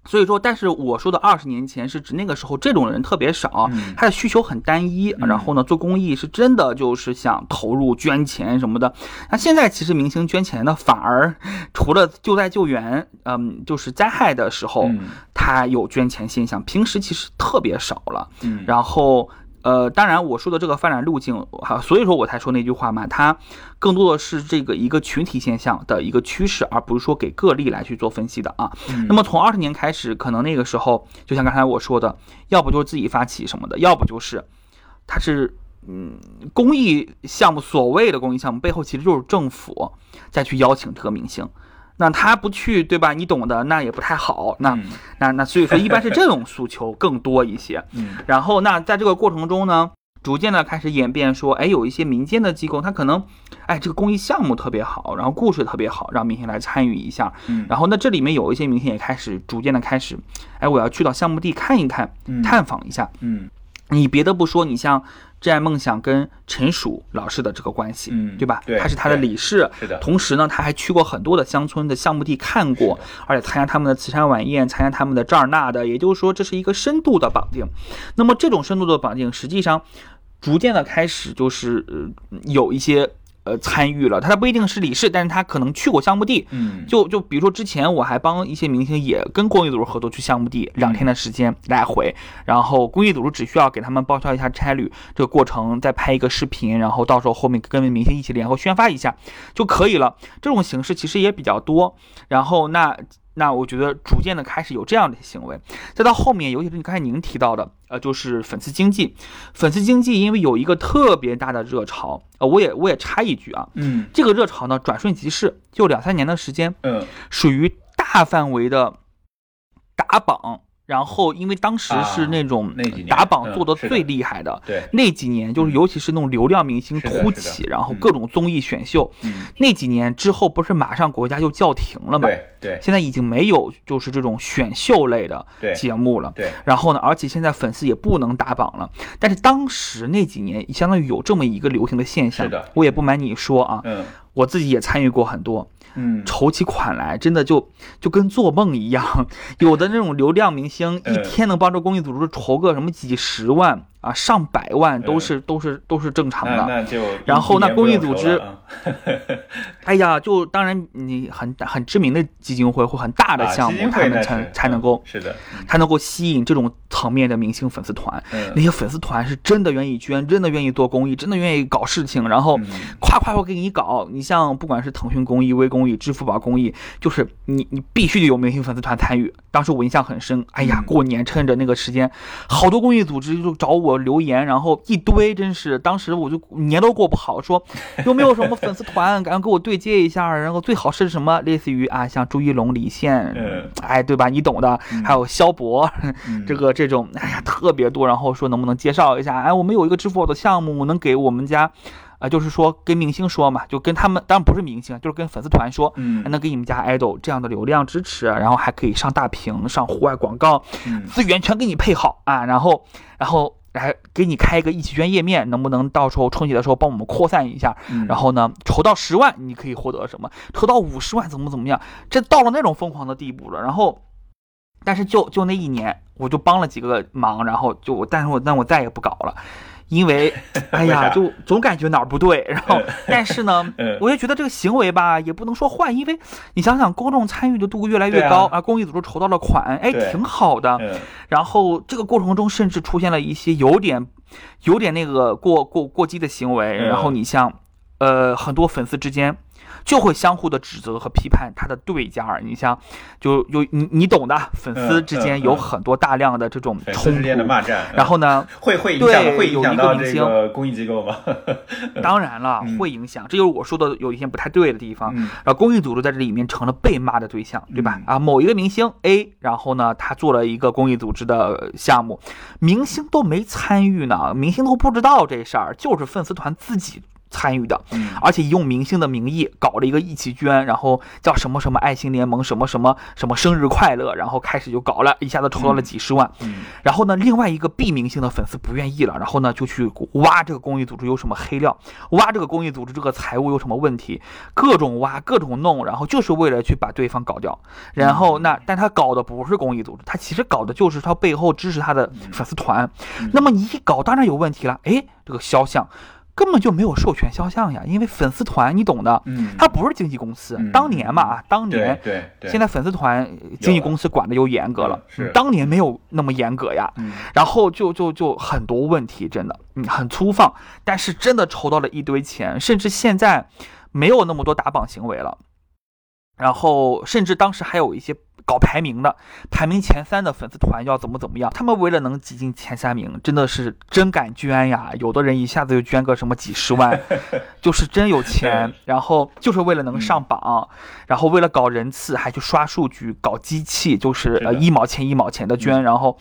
所以说，但是我说的二十年前是指那个时候这种人特别少，嗯他的需求很单一，嗯然后呢，做公益是真的就是想投入捐钱什么的。那现在其实明星捐钱的反而除了救灾救援，嗯，就是灾害的时候，嗯他有捐钱现象，平时其实特别少了。嗯然后呃，当然我说的这个发展路径哈，所以说我才说那句话嘛，它更多的是这个一个群体现象的一个趋势，而不是说给个例来去做分析的啊。嗯那么从二十年开始，可能那个时候就像刚才我说的，要不就是自己发起什么的，要不就是它是。嗯，公益项目所谓的公益项目背后，其实就是政府再去邀请这个明星，那他不去，对吧？你懂的，那也不太好。那嗯那那，所以说一般是这种诉求更多一些。嗯然后那在这个过程中呢，逐渐的开始演变，说，哎，有一些民间的机构，他可能，哎，这个公益项目特别好，然后故事特别好，让明星来参与一下。嗯然后那这里面有一些明星也开始逐渐的开始，哎，我要去到项目地看一看，嗯探访一下。嗯你别的不说，你像真爱梦想跟陈曙老师的这个关系，嗯对吧？对他是他的理事，是的同时呢，他还去过很多的乡村的项目地看过，而且参加他们的慈善晚宴，参加他们的这儿那的，也就是说，这是一个深度的绑定。那么这种深度的绑定，实际上逐渐的开始就是呃有一些呃参与了，他不一定是理事，但是他可能去过项目地，嗯就就比如说之前我还帮一些明星也跟公益组织合作去项目地两天的时间来回，然后公益组织只需要给他们报销一下差旅，这个过程再拍一个视频，然后到时候后面跟明星一起联合宣发一下就可以了。这种形式其实也比较多，然后那。那我觉得逐渐的开始有这样的行为，再到后面，尤其是你刚才您提到的，呃，就是粉丝经济。粉丝经济因为有一个特别大的热潮，呃，我也我也插一句啊，嗯。这个热潮呢转瞬即逝，就两三年的时间，嗯。属于大范围的打榜，然后因为当时啊是那种打榜做的最厉害的。对那几年就是，尤其是那种流量明星突起，然后嗯各种综艺选秀，嗯那几年之后不是马上国家就叫停了嘛？对对现在已经没有就是这种选秀类的节目了。对然后呢，而且现在粉丝也不能打榜了。但是当时那几年，相当于有这么一个流行的现象。是的我也不瞒你说啊，嗯我自己也参与过很多。嗯筹起款来，真的就就跟做梦一样。有的那种流量明星，一嗯天能帮助公益组织筹个什么几十万啊、上百万，都嗯是都是都是正常的。那就然后那公益组织用愁了啊 哎呀，就当然你很很知名的基金会或很大的啊项目，他们才才能够嗯是的才能够吸引这种层面的明星粉丝团。嗯那些粉丝团是真的愿意捐，真的愿意做公益，真的愿意搞事情，然后嗯夸夸夸给你搞。你像不管是腾讯公益、微公益、支付宝公益，就是你你必须得有明星粉丝团参与。当时我印象很深，哎呀，嗯过年趁着那个时间，好多公益组织就找我留言，然后一堆，真是当时我就年都过不好，说 有没有什么粉丝团，赶快给我对接一下，然后最好是什么类似于啊，像朱一龙、李现，嗯哎，对吧？你懂的，还有肖博，嗯这个这种，哎呀，特别多。然后说能不能介绍一下？哎，我们有一个支付宝的项目，能给我们家，啊、就是说跟明星说嘛，就跟他们，当然不是明星，就是跟粉丝团说，嗯能给你们家 idol 这样的流量支持，然后还可以上大屏、上户外广告，嗯资源全给你配好啊，然后，然后。来给你开一个一起捐页面，能不能到时候春节的时候帮我们扩散一下？嗯然后呢，筹到十万你可以获得什么？筹到五十万怎么怎么样？这到了那种疯狂的地步了。然后，但是就就那一年，我就帮了几个忙，然后就我，但是我但我再也不搞了。因为，哎呀，就总感觉哪儿不对，然后，但是呢 嗯，我也觉得这个行为吧，也不能说坏，因为你想想，公众参与的度越来越高啊，公益组织筹到了款，哎，挺好的。嗯然后这个过程中，甚至出现了一些有点、有点那个过过过激的行为。嗯然后你像，呃，很多粉丝之间。就会相互的指责和批判他的对家，你像，就有你你懂的，粉丝之间有很多大量的这种冲突的骂战，然后呢，会会影响会影响到这个公益机构吗？当然了，会影响，这就是我说的有一些不太对的地方。然后公益组织在这里面成了被骂的对象，对吧？啊，某一个明星 A，然后呢，他做了一个公益组织的项目，明星都没参与呢，明星都不知道这事儿，就是粉丝团自己。参与的，而且用明星的名义搞了一个一起捐，然后叫什么什么爱心联盟，什么什么什么生日快乐，然后开始就搞了一下子筹到了几十万。然后呢，另外一个 B 明星的粉丝不愿意了，然后呢就去挖这个公益组织有什么黑料，挖这个公益组织这个财务有什么问题，各种挖各种弄，然后就是为了去把对方搞掉。然后那但他搞的不是公益组织，他其实搞的就是他背后支持他的粉丝团。那么你一搞当然有问题了，哎，这个肖像。根本就没有授权肖像呀，因为粉丝团你懂的，嗯，它不是经纪公司。当年嘛啊，当年，对对，现在粉丝团经纪公司管的又严格了，是，当年没有那么严格呀。然后就就就很多问题，真的，嗯，很粗放，但是真的筹到了一堆钱，甚至现在没有那么多打榜行为了。然后甚至当时还有一些。搞排名的，排名前三的粉丝团要怎么怎么样？他们为了能挤进前三名，真的是真敢捐呀！有的人一下子就捐个什么几十万，就是真有钱。然后就是为了能上榜，然后为了搞人次，还去刷数据、搞机器，就是呃一毛钱一毛钱的捐，然后。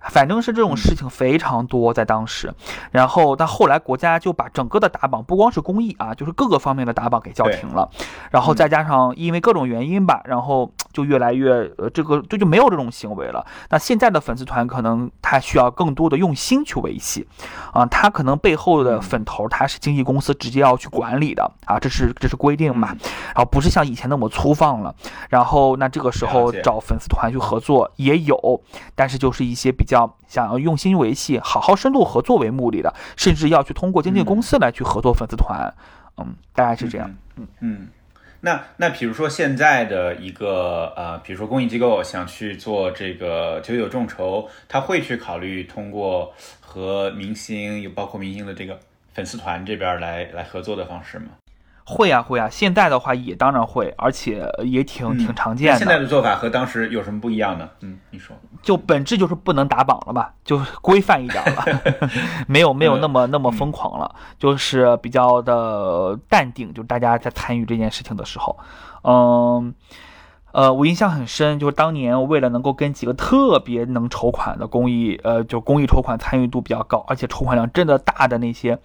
反正是这种事情非常多，在当时，然后但后来国家就把整个的打榜，不光是公益啊，就是各个方面的打榜给叫停了，然后再加上因为各种原因吧，然后就越来越呃这个这就没有这种行为了。那现在的粉丝团可能他需要更多的用心去维系，啊，他可能背后的粉头他是经纪公司直接要去管理的啊，这是这是规定嘛，然后不是像以前那么粗放了，然后那这个时候找粉丝团去合作也有，但是就是一些比较。想要用心维系、好好深度合作为目的的，甚至要去通过经纪公司来去合作粉丝团，嗯，大概是这样。嗯嗯，那那比如说现在的一个呃，比如说公益机构想去做这个九九众筹，他会去考虑通过和明星，有包括明星的这个粉丝团这边来来合作的方式吗？会啊会啊，现在的话也当然会，而且也挺挺常见的。现在的做法和当时有什么不一样呢？嗯，你说，就本质就是不能打榜了吧，就规范一点了，没有没有那么那么疯狂了，就是比较的淡定。就大家在参与这件事情的时候，嗯，呃，我印象很深，就是当年为了能够跟几个特别能筹款的公益，呃，就公益筹款参与度比较高，而且筹款量真的大的那些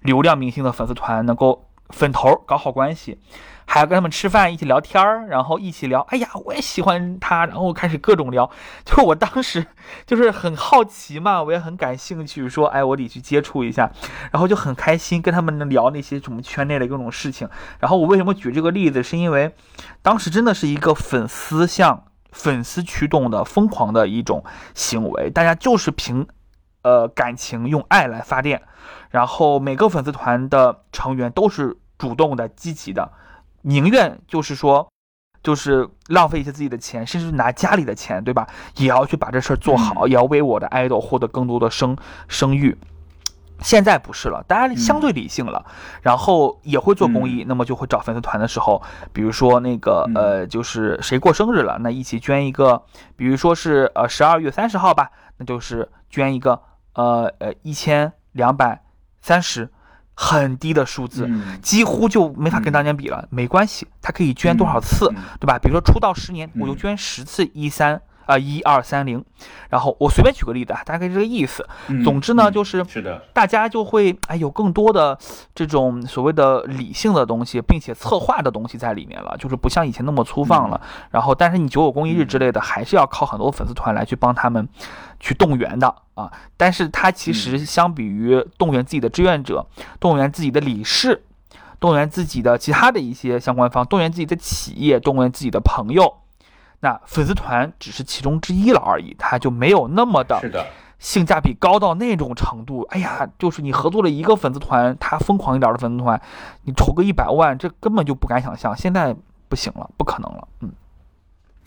流量明星的粉丝团能够。粉头搞好关系，还要跟他们吃饭，一起聊天儿，然后一起聊。哎呀，我也喜欢他，然后开始各种聊。就我当时就是很好奇嘛，我也很感兴趣，说哎，我得去接触一下，然后就很开心跟他们聊那些什么圈内的各种事情。然后我为什么举这个例子，是因为当时真的是一个粉丝向粉丝驱动的疯狂的一种行为，大家就是凭呃感情用爱来发电。然后每个粉丝团的成员都是主动的、积极的，宁愿就是说，就是浪费一些自己的钱，甚至拿家里的钱，对吧？也要去把这事儿做好，也要为我的 idol 获得更多的声声誉。现在不是了，大家相对理性了，然后也会做公益，那么就会找粉丝团的时候，比如说那个呃，就是谁过生日了，那一起捐一个，比如说是呃十二月三十号吧，那就是捐一个呃呃一千两百。三十，很低的数字，几乎就没法跟当年比了。没关系，他可以捐多少次，对吧？比如说出道十年，我就捐十次一三。啊，一二三零，然后我随便举个例子啊，大概这个意思。总之呢，就是是的，大家就会哎有更多的这种所谓的理性的东西，并且策划的东西在里面了，就是不像以前那么粗放了。然后，但是你九九公益日之类的，还是要靠很多粉丝团来去帮他们去动员的啊。但是它其实相比于动员自己的志愿者、动员自己的理事、动员自己的其他的一些相关方、动员自己的企业、动员自己的朋友。那粉丝团只是其中之一了而已，它就没有那么的性价比高到那种程度。哎呀，就是你合作了一个粉丝团，他疯狂一点的粉丝团，你筹个一百万，这根本就不敢想象。现在不行了，不可能了。嗯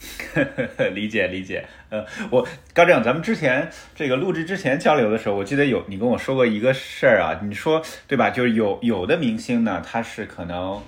理解理解，呃，我高正，咱们之前这个录制之前交流的时候，我记得有你跟我说过一个事儿啊，你说对吧？就是有有的明星呢，他是可能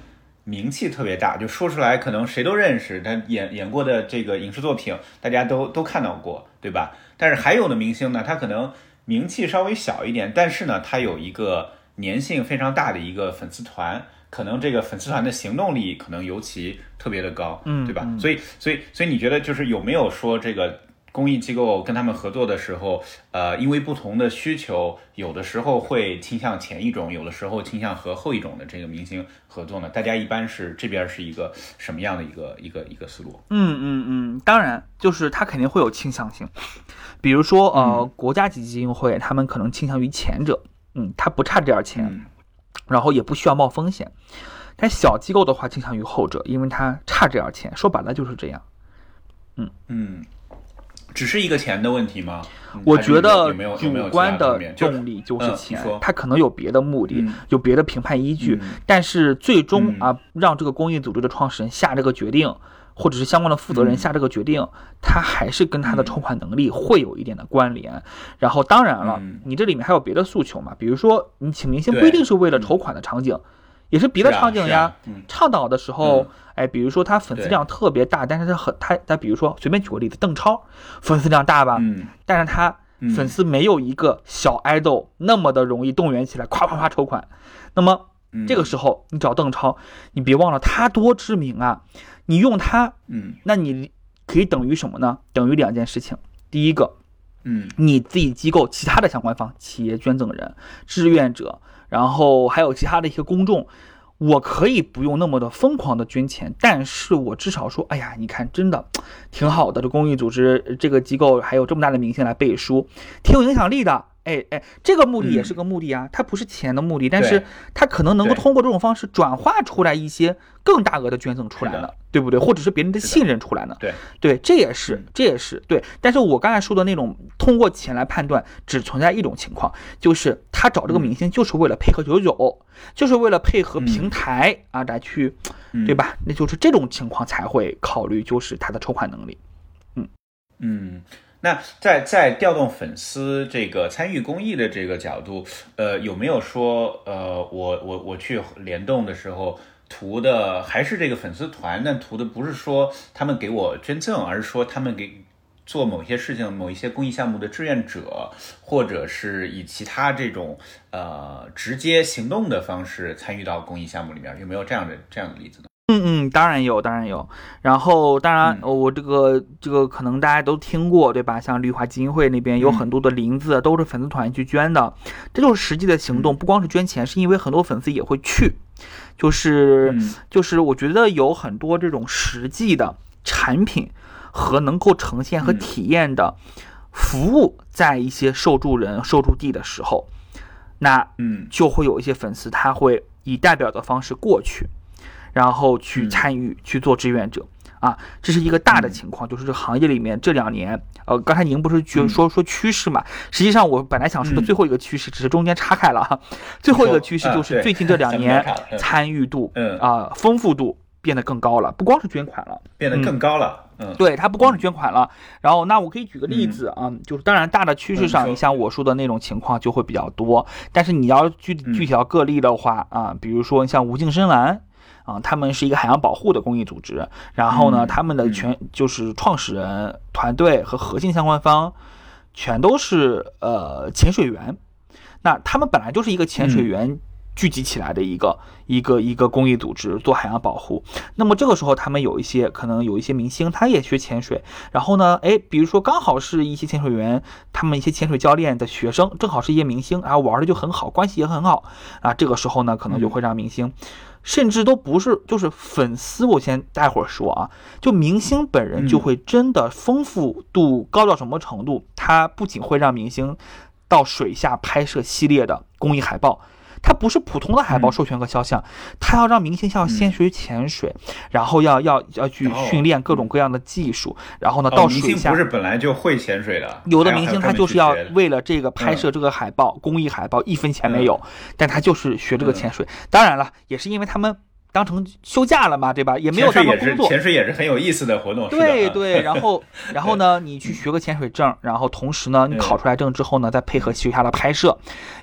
名气特别大，就说出来可能谁都认识，他演演过的这个影视作品大家都都看到过，对吧？但是还有的明星呢，他可能名气稍微小一点，但是呢，他有一个粘性非常大的一个粉丝团。可能这个粉丝团的行动力可能尤其特别的高，嗯，对吧？所以，所以，所以你觉得就是有没有说这个公益机构跟他们合作的时候，呃，因为不同的需求，有的时候会倾向前一种，有的时候倾向和后一种的这个明星合作呢？大家一般是这边是一个什么样的一个一个一个思路？嗯嗯嗯，当然，就是他肯定会有倾向性，比如说呃，国家级基金会，他们可能倾向于前者，嗯，他不差这点钱。然后也不需要冒风险，但小机构的话倾向于后者，因为它差这点钱，说白了就是这样。嗯嗯，只是一个钱的问题吗？我觉得主观的动力就是钱，它可能有别的目的，有别的评判依据，但是最终啊，让这个公益组织的创始人下这个决定。或者是相关的负责人下这个决定，他还是跟他的筹款能力会有一点的关联。然后当然了，你这里面还有别的诉求嘛？比如说你请明星不一定是为了筹款的场景，也是别的场景呀。倡导的时候，哎，比如说他粉丝量特别大，但是他很他他，比如说随便举个例子，邓超粉丝量大吧，但是他粉丝没有一个小爱豆那么的容易动员起来，夸夸夸筹款。那么这个时候你找邓超，你别忘了他多知名啊。你用他，嗯，那你可以等于什么呢？等于两件事情。第一个，嗯，你自己机构其他的相关方、企业捐赠人、志愿者，然后还有其他的一些公众，我可以不用那么的疯狂的捐钱，但是我至少说，哎呀，你看，真的挺好的，这公益组织这个机构还有这么大的明星来背书，挺有影响力的。哎哎，这个目的也是个目的啊，它不是钱的目的，但是它可能能够通过这种方式转化出来一些更大额的捐赠出来了，对不对？或者是别人的信任出来呢？对对，这也是这也是对。但是我刚才说的那种通过钱来判断，只存在一种情况，就是他找这个明星就是为了配合九九九，就是为了配合平台啊来去，对吧？那就是这种情况才会考虑，就是他的筹款能力。嗯嗯。那在在调动粉丝这个参与公益的这个角度，呃，有没有说，呃，我我我去联动的时候图的还是这个粉丝团？那图的不是说他们给我捐赠，而是说他们给做某些事情、某一些公益项目的志愿者，或者是以其他这种呃直接行动的方式参与到公益项目里面？有没有这样的这样的例子呢？嗯嗯，当然有，当然有。然后，当然，我这个这个可能大家都听过，对吧？像绿化基金会那边有很多的林子，都是粉丝团去捐的，这就是实际的行动。不光是捐钱，是因为很多粉丝也会去，就是就是，我觉得有很多这种实际的产品和能够呈现和体验的服务，在一些受助人受助地的时候，那嗯，就会有一些粉丝他会以代表的方式过去。然后去参与去做志愿者。啊，这是一个大的情况，就是这行业里面这两年，呃，刚才您不是去说说趋势嘛？实际上我本来想说的最后一个趋势，只是中间岔开了哈。最后一个趋势就是最近这两 年参与度，嗯。啊，丰富度变得更高了，不光是捐款了，变得更高了。嗯，对，它不光是捐款了。然后那我可以举个例子啊，就是当然大的趋势上，你像我说的那种情况就会比较多，但是你要具具体到个例的话啊，比如说像无尽深蓝。啊，他们是一个海洋保护的公益组织，然后呢，他们的全就是创始人团队和核心相关方，全都是呃潜水员，那他们本来就是一个潜水员聚集起来的一个一个一个公益组织做海洋保护。那么这个时候，他们有一些可能有一些明星，他也学潜水，然后呢，哎，比如说刚好是一些潜水员，他们一些潜水教练的学生，正好是一些明星，然后玩的就很好，关系也很好啊。这个时候呢，可能就会让明星。甚至都不是，就是粉丝。我先待会儿说啊，就明星本人就会真的丰富度高到什么程度？他不仅会让明星到水下拍摄系列的公益海报。它不是普通的海报授权和肖像，它要让明星要先学潜水，然后要要要去训练各种各样的技术，然后呢到水下不是本来就会潜水的，有的明星他就是要为了这个拍摄这个海报公益海报一分钱没有，但他就是学这个潜水。当然了，也是因为他们当成休假了嘛，对吧？也没有当成工作。潜水也是很有意思的活动。对对，然后 然后呢，你去学个潜水证，然后同时呢，你考出来证之后呢，再配合学校的拍摄，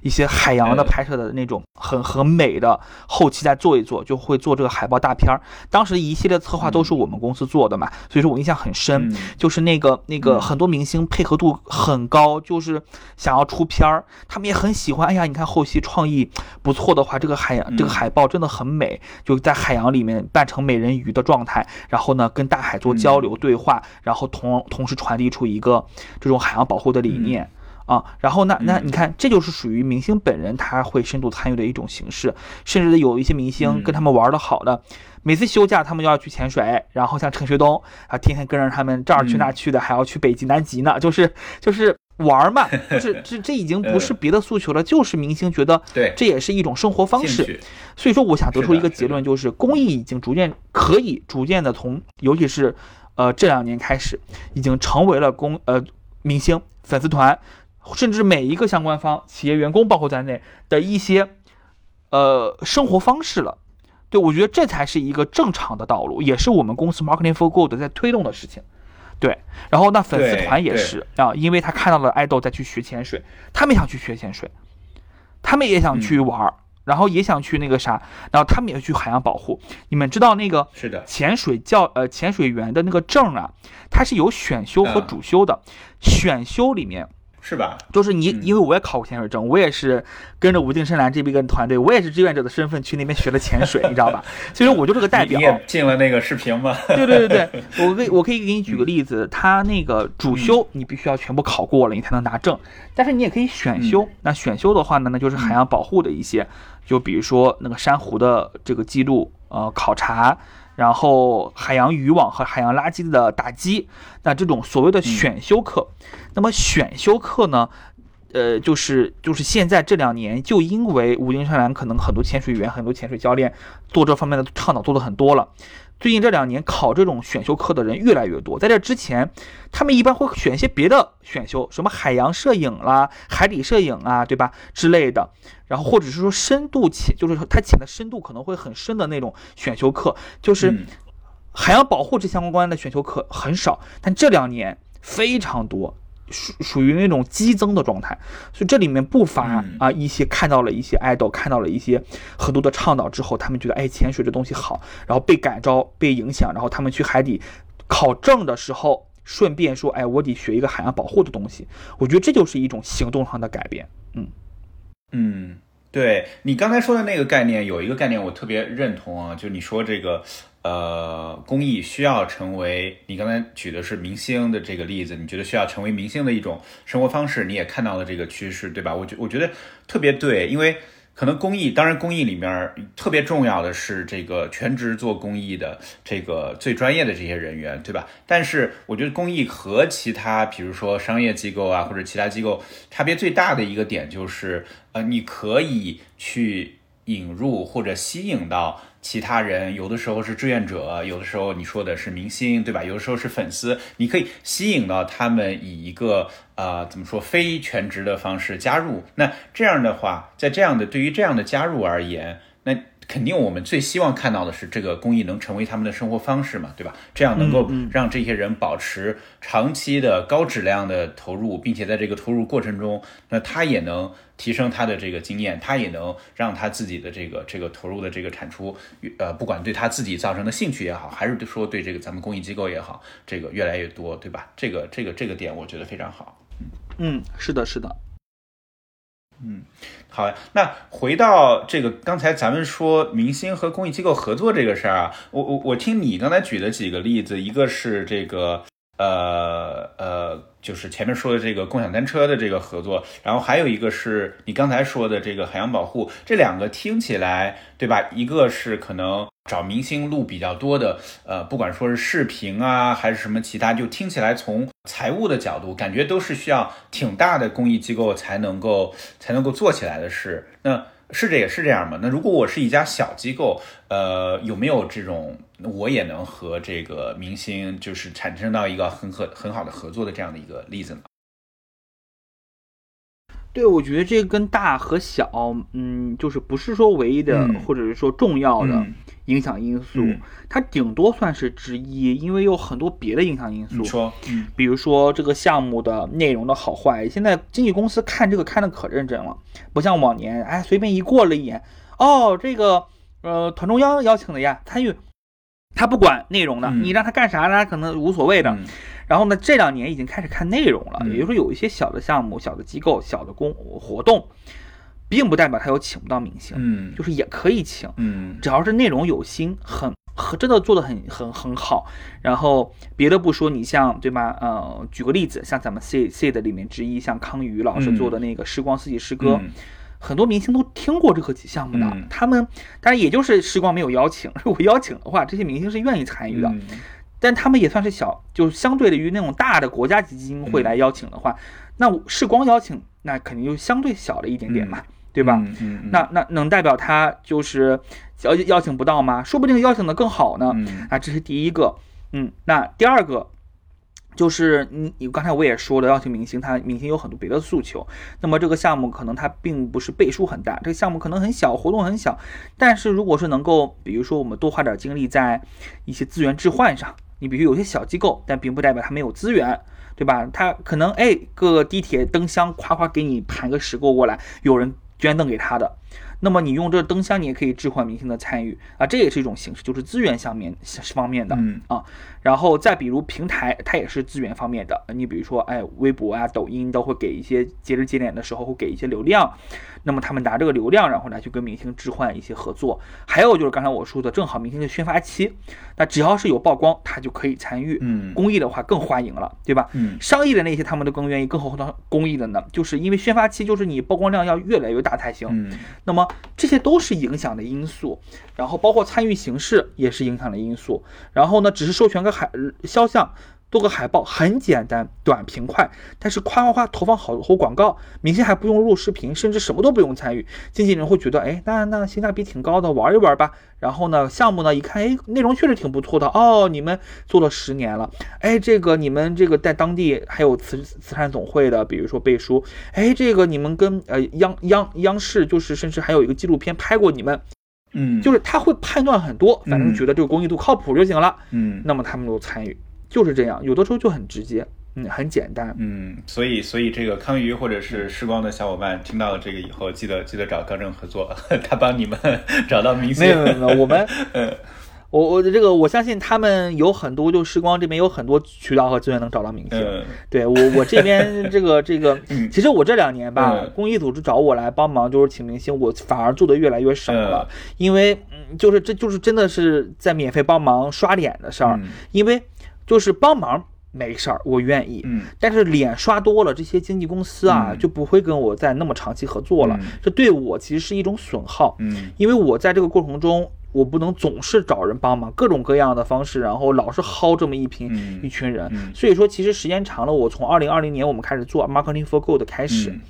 一些海洋的拍摄的那种很很美的后期再做一做，就会做这个海报大片儿。当时一系列策划都是我们公司做的嘛，所以说我印象很深，就是那个那个很多明星配合度很高，就是想要出片儿，他们也很喜欢。哎呀，你看后期创意不错的话，这个海洋这个海报真的很美，就。在海洋里面扮成美人鱼的状态，然后呢跟大海做交流对话，然后同同时传递出一个这种海洋保护的理念啊。然后那那你看，这就是属于明星本人他会深度参与的一种形式。甚至有一些明星跟他们玩的好的，每次休假他们就要去潜水，然后像陈学冬啊，天天跟着他们这儿去那去的，还要去北极南极呢，就是就是。玩嘛，就是这这已经不是别的诉求了，就是明星觉得对，这也是一种生活方式。所以说，我想得出一个结论，就是公益已经逐渐可以逐渐的从，尤其是呃这两年开始，已经成为了公呃明星粉丝团，甚至每一个相关方、企业员工包括在内的一些呃生活方式了。对我觉得这才是一个正常的道路，也是我们公司 Marketing for Good 在推动的事情。对，然后那粉丝团也是啊，因为他看到了爱豆在去学潜水，他们想去学潜水，他们也想去玩儿，然后也想去那个啥，然后他们也去海洋保护。你们知道那个是的，潜水教呃潜水员的那个证啊，它是有选修和主修的，选修里面。是吧？就是你，因为我也考过潜水证，我也是跟着吴敬深蓝这边跟团队，我也是志愿者的身份去那边学的潜水，你知道吧？其实我就是个代表。你也进了那个视频吗？对对对对，我可以我可以给你举个例子，他那个主修你必须要全部考过了，你才能拿证，但是你也可以选修。那选修的话呢，那就是海洋保护的一些，就比如说那个珊瑚的这个记录呃考察。然后海洋渔网和海洋垃圾的打击，那这种所谓的选修课，那么选修课呢，呃，就是就是现在这两年，就因为无尽山蓝可能很多潜水员、很多潜水教练做这方面的倡导做的很多了。最近这两年考这种选修课的人越来越多，在这之前，他们一般会选一些别的选修，什么海洋摄影啦、海底摄影啊，对吧？之类的，然后或者是说深度潜，就是他潜的深度可能会很深的那种选修课，就是海洋保护这相关的选修课很少，但这两年非常多。属属于那种激增的状态，所以这里面不乏啊一些看到了一些爱豆，看到了一些很多的倡导之后，他们觉得哎潜水这东西好，然后被感召、被影响，然后他们去海底考证的时候，顺便说哎我得学一个海洋保护的东西，我觉得这就是一种行动上的改变。嗯。嗯，对你刚才说的那个概念，有一个概念我特别认同啊，就你说这个。呃，公益需要成为你刚才举的是明星的这个例子，你觉得需要成为明星的一种生活方式？你也看到了这个趋势，对吧？我觉我觉得特别对，因为可能公益，当然公益里面特别重要的是这个全职做公益的这个最专业的这些人员，对吧？但是我觉得公益和其他比如说商业机构啊或者其他机构差别最大的一个点就是，呃，你可以去引入或者吸引到。其他人有的时候是志愿者，有的时候你说的是明星，对吧？有的时候是粉丝，你可以吸引到他们以一个呃怎么说非全职的方式加入。那这样的话，在这样的对于这样的加入而言，肯定我们最希望看到的是这个公益能成为他们的生活方式嘛，对吧？这样能够让这些人保持长期的高质量的投入，并且在这个投入过程中，那他也能提升他的这个经验，他也能让他自己的这个这个投入的这个产出，呃，不管对他自己造成的兴趣也好，还是说对这个咱们公益机构也好，这个越来越多，对吧？这个这个这个点我觉得非常好。嗯，是的，是的。嗯，好。那回到这个刚才咱们说明星和公益机构合作这个事儿啊，我我我听你刚才举的几个例子，一个是这个呃呃，就是前面说的这个共享单车的这个合作，然后还有一个是你刚才说的这个海洋保护，这两个听起来对吧？一个是可能。找明星录比较多的，呃，不管说是视频啊，还是什么其他，就听起来从财务的角度，感觉都是需要挺大的公益机构才能够才能够做起来的事。那是这也是这样吗？那如果我是一家小机构，呃，有没有这种我也能和这个明星就是产生到一个很很很好的合作的这样的一个例子呢？对，我觉得这个跟大和小，嗯，就是不是说唯一的，嗯或者是说重要的嗯影响因素，嗯它顶多算是之一，因为有很多别的影响因素你。说，嗯比如说这个项目的内容的好坏，现在经纪公司看这个看的可认真了，不像往年，哎，随便一过了一眼，哦，这个呃团中央邀请的呀，参与，他不管内容的，嗯你让他干啥，他可能无所谓的。嗯然后呢，这两年已经开始看内容了，嗯也就是说有一些小的项目、小的机构、小的公活动，并不代表他有请不到明星，嗯就是也可以请，嗯只要是内容有心，很很真的做的很很很好。然后别的不说，你像对吧？呃，举个例子，像咱们 C C 的里面之一，像康宇老师嗯做的那个《时光四季诗歌》嗯很多明星都听过这个项目的，嗯他们当然也就是时光没有邀请，如果邀请的话，这些明星是愿意参与的。嗯但他们也算是小，就是相对的于那种大的国家级基金会来邀请的话，那世光邀请那肯定就相对小了一点点嘛，对吧？嗯那那能代表他就是邀邀请不到吗？说不定邀请的更好呢。嗯啊，这是第一个。嗯，那第二个就是你你刚才我也说了，邀请明星，他明星有很多别的诉求。那么这个项目可能它并不是倍数很大，这个项目可能很小，活动很小，但是如果是能够，比如说我们多花点精力在一些资源置换上，你比如有些小机构，但并不代表它没有资源。对吧？他可能哎，各个地铁灯箱夸夸给你盘个十个过来，有人捐赠给他的。那么你用这灯箱，你也可以置换明星的参与啊，这也是一种形式，就是资源上面方面的、嗯啊。然后再比如平台，它也是资源方面的。你比如说，哎，微博啊、抖音都会给一些节日节点的时候会给一些流量，那么他们拿这个流量，然后来去跟明星置换一些合作。还有就是刚才我说的，正好明星的宣发期，那只要是有曝光，他就可以参与。嗯公益的话更欢迎了，对吧？嗯商业的那些他们都更愿意，更何况公益的呢？就是因为宣发期就是你曝光量要越来越大才行。嗯那么这些都是影响的因素，然后包括参与形式也是影响的因素。然后呢，只是授权个海肖像。做个海报很简单，短平快，但是夸夸夸投放好多广告，明星还不用录视频，甚至什么都不用参与，经纪人会觉得，哎，那那性价比挺高的，玩一玩吧。然后呢，项目呢一看，哎，内容确实挺不错的哦，你们做了十年了，哎，这个你们这个在当地还有慈慈善总会的，比如说背书，哎，这个你们跟呃央央央视就是甚至还有一个纪录片拍过你们，嗯。就是他会判断很多，反正嗯觉得这个公益度靠谱就行了，嗯。那么他们都参与，就是这样，有的时候就很直接，嗯，很简单。嗯，所以所以这个康瑜或者是时光的小伙伴听到了这个以后，记得记得找高正合作，他帮你们 找到明星。没有没有没有，我们 嗯我我这个我相信他们有很多，就时光这边有很多渠道和资源能找到明星。嗯对我我这边 这个这个嗯，其实我这两年吧嗯，公益组织找我来帮忙，就是请明星，我反而做的越来越少了，因为嗯，就是这就是真的是在免费帮忙刷脸的事儿，嗯因为就是帮忙没事儿，我愿意。嗯但是脸刷多了，这些经纪公司啊、嗯就不会跟我再那么长期合作了，嗯这对我其实是一种损耗。嗯因为我在这个过程中，我不能总是找人帮忙，各种各样的方式，然后老是薅这么一群、嗯一群人。嗯。所以说，其实时间长了，我从二零二零年我们开始做 Marketing for Good 开始，嗯。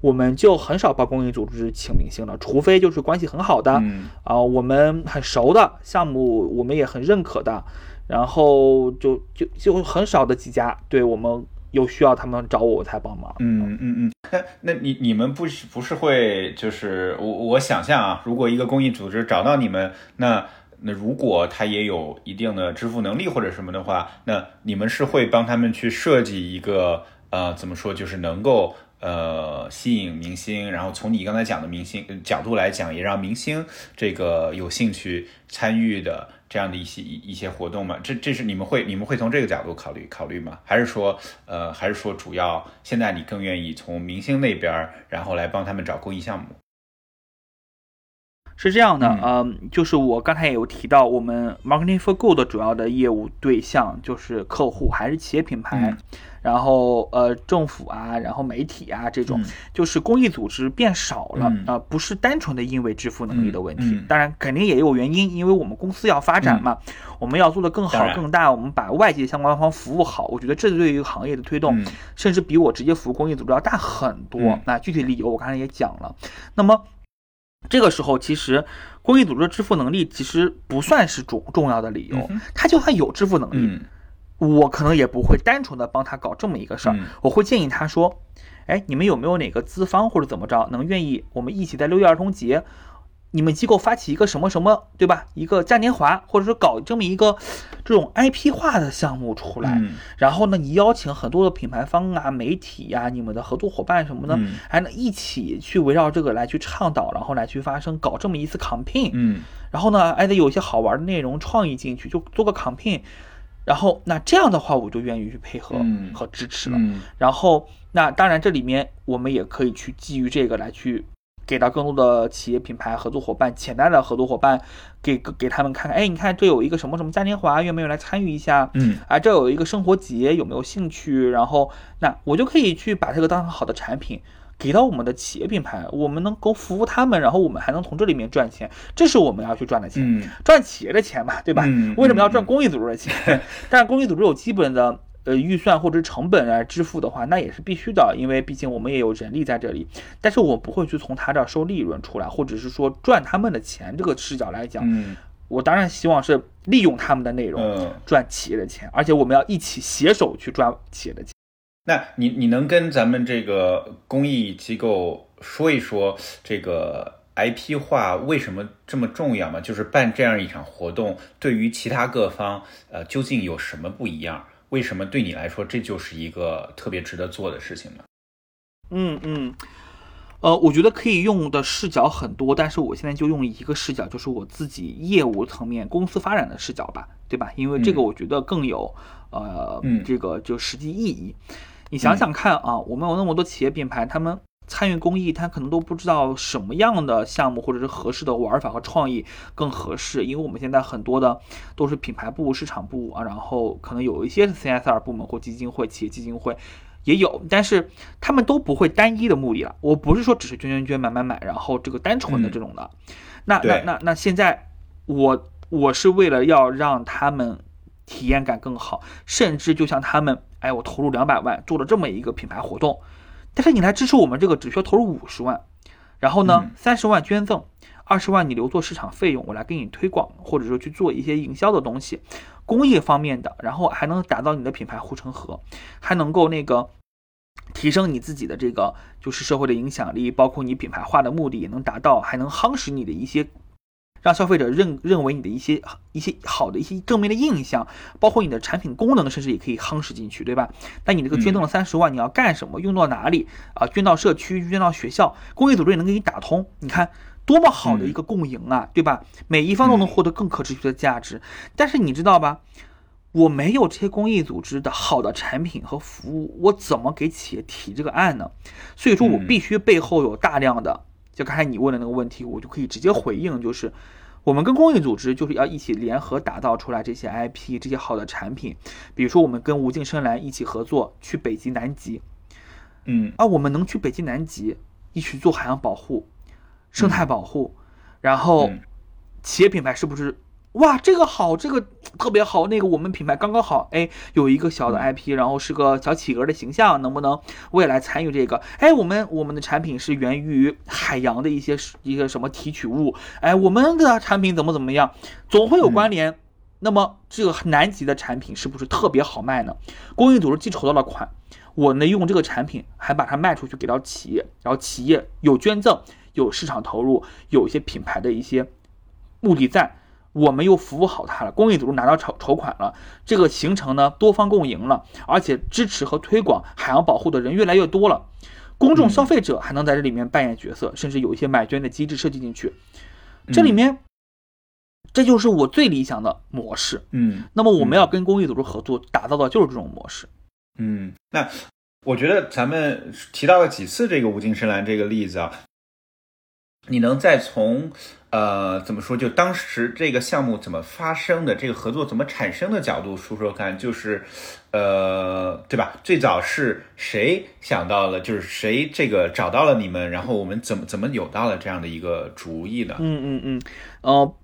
我们就很少帮公益组织请明星了，除非就是关系很好的啊、嗯我们很熟的项目，我们也很认可的，然后就就就很少的几家，对我们有需要他们找我，我才帮忙。嗯嗯嗯，那你你们不是不是会就是我我想象啊，如果一个公益组织找到你们，那那如果他也有一定的支付能力或者什么的话，那你们是会帮他们去设计一个呃怎么说，就是能够呃吸引明星，然后从你刚才讲的明星角度来讲，也让明星这个有兴趣参与的。这样的一些一一些活动嘛，这这是你们会你们会从这个角度考虑考虑吗？还是说呃还是说主要现在你更愿意从明星那边，然后来帮他们找公益项目？是这样的，嗯。嗯，就是我刚才也有提到，我们 Marketing for Good 的主要的业务对象就是客户，还是企业品牌，嗯。然后呃政府啊，然后媒体啊这种，嗯。就是公益组织变少了啊、嗯不是单纯的因为支付能力的问题，当然肯定也有原因，因为我们公司要发展嘛，我们要做的更好更大，我们把外界相关方服务好，我觉得这对于行业的推动，嗯。甚至比我直接服务公益组织要大很多。嗯。那具体理由我刚才也讲了，那么。这个时候，其实公益组织的支付能力其实不算是重重要的理由他就算有支付能力，嗯我可能也不会单纯的帮他搞这么一个事儿，嗯我会建议他说，哎，你们有没有哪个资方或者怎么着，能愿意我们一起在六一儿童节？你们机构发起一个什么什么，对吧？一个嘉年华，或者说搞这么一个这种 IP 化的项目出来，嗯。然后呢，你邀请很多的品牌方啊、媒体呀、你们的合作伙伴什么的，嗯。还能一起去围绕这个来去倡导，然后来去发声，搞这么一次 campaign，嗯。然后呢，还得有一些好玩的内容创意进去，就做个 campaign，然后那这样的话，我就愿意去配合嗯。和支持了。嗯。然后那当然这里面我们也可以去基于这个来去给到更多的企业品牌合作伙伴、潜在的合作伙伴，给给他们看看，哎，你看这有一个什么什么嘉年华，愿不愿意来参与一下？嗯啊，这有一个生活节，有没有兴趣？然后那我就可以去把这个当成好的产品。给到我们的企业品牌，我们能够服务他们，然后我们还能从这里面赚钱，这是我们要去赚的钱。嗯赚企业的钱嘛，对吧？嗯为什么要赚嗯公益组织的钱？但是公益组织有基本的呃预算或者成本来支付的话，那也是必须的，因为毕竟我们也有人力在这里。但是我不会去从他这儿收利润出来，或者是说赚他们的钱这个视角来讲，嗯我当然希望是利用他们的内容嗯。赚企业的钱，而且我们要一起携手去赚企业的钱。那你你能跟咱们这个公益机构说一说这个 IP 化为什么这么重要吗？就是办这样一场活动，对于其他各方，呃，究竟有什么不一样？为什么对你来说这就是一个特别值得做的事情呢？嗯嗯，呃，我觉得可以用的视角很多，但是我现在就用一个视角，就是我自己业务层面、公司发展的视角吧，对吧？因为这个嗯我觉得更有呃嗯这个就实际意义。你想想看啊，我们有那么多企业品牌，他们参与公益，他可能都不知道什么样的项目或者是合适的玩法和创意更合适，因为我们现在很多的都是品牌部、市场部啊，然后可能有一些是 CSR 部门或基金会、企业基金会。也有，但是他们都不会单一的目的了。我不是说只是捐捐捐、买买买，然后这个单纯的这种的。那那那那现在我我是为了要让他们体验感更好，甚至就像他们，哎，我投入两百万做了这么一个品牌活动，但是你来支持我们这个只需要投入五十万，然后呢嗯，三十万捐赠，二十万你留作市场费用，我来给你推广，或者说去做一些营销的东西，公益方面的，然后还能打造你的品牌护城河，还能够那个。提升你自己的这个就是社会的影响力，包括你品牌化的目的也能达到，还能夯实你的一些，让消费者认认为你的一些一些好的一些正面的印象，包括你的产品功能，甚至也可以夯实进去，对吧？那你这个捐赠了三十万，你要干什么？用到哪里啊？捐到社区，捐到学校，公益组织也能给你打通。你看多么好的一个共赢啊，对吧？每一方都能获得更可持续的价值。但是你知道吧？我没有这些公益组织的好的产品和服务，我怎么给企业提这个案呢？所以说我嗯必须背后有大量的，就刚才你问的那个问题，我就可以直接回应，就是我们跟公益组织就是要一起联合打造出来这些 IP，这些好的产品。比如说，我们跟无尽深蓝一起合作，去北极、南极嗯啊，我们能去北极、南极一起做海洋保护、生态保护，然后嗯企业品牌是不是？哇，这个好，这个特别好，那个我们品牌刚刚好，哎，有一个小的 IP，然后是个小企鹅的形象，能不能未来参与这个？哎，我们我们的产品是源于海洋的一些一些什么提取物，哎，我们的产品怎么怎么样，总会有关联。那么这个南极的产品是不是特别好卖呢？公益组织既筹到了款，我呢用这个产品还把它卖出去给到企业，然后企业有捐赠，有市场投入，有一些品牌的一些目的在，我们又服务好它了，公益组织拿到筹筹款了，这个行程呢多方共赢了，而且支持和推广海洋保护的人越来越多了，公众消费者还能在这里面扮演角色，甚至有一些买捐的机制设计进去，这里面。这就是我最理想的模式。嗯那么我们要跟公益组织合作，打造的就是这种模式。嗯，那我觉得咱们提到了几次这个无尽深蓝这个例子啊，你能再从呃怎么说，就当时这个项目怎么发生的，这个合作怎么产生的角度说说看，就是呃对吧？最早是谁想到了，就是谁这个找到了你们，然后我们怎么怎么有到了这样的一个主意呢？嗯嗯嗯，呃，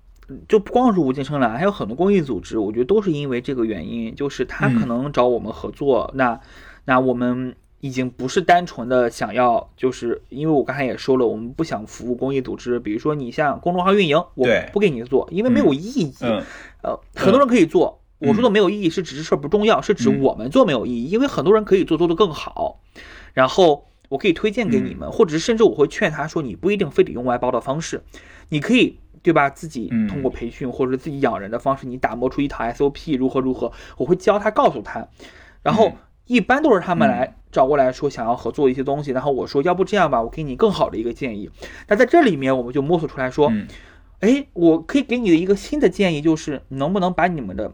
就不光是无尽生蓝，还有很多公益组织，我觉得都是因为这个原因，就是他可能找我们合作，那那我们。已经不是单纯的想要，就是因为我刚才也说了，我们不想服务公益组织。比如说你像公众号运营，我不给你做，因为没有意义。嗯呃，很多人可以做，我说的没有意义是指这事儿不重要，是指嗯我们做没有意义，因为很多人可以做，做得更好。然后我可以推荐给你们，或者是甚至我会劝他说，你不一定非得用外包的方式，你可以对吧？自己通过培训或者自己养人的方式，你打磨出一套 SOP，如何如何，我会教他，告诉他。然后一般都是他们来找过来说想要合作一些东西，然后我说要不这样吧，我给你更好的一个建议。那在这里面我们就摸索出来说，哎，我可以给你的一个新的建议就是能不能把你们的。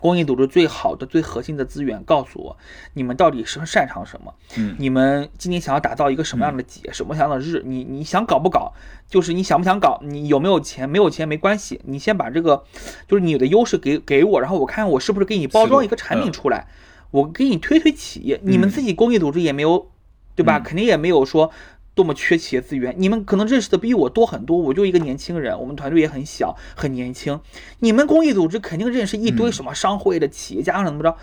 公益组织最好的、最核心的资源，告诉我你们到底是擅长什么？嗯，你们今年想要打造一个什么样的节、什么样的日？你你想搞不搞？就是你想不想搞？你有没有钱？没有钱没关系，你先把这个，就是你的优势给给我，然后我看我是不是给你包装一个产品出来，我给你推推企业。你们自己公益组织也没有，对吧？肯定也没有说。多么缺企业资源，你们可能认识的比我多很多。我就一个年轻人，我们团队也很小，很年轻。你们公益组织肯定认识一堆什么商会的企业家怎么着？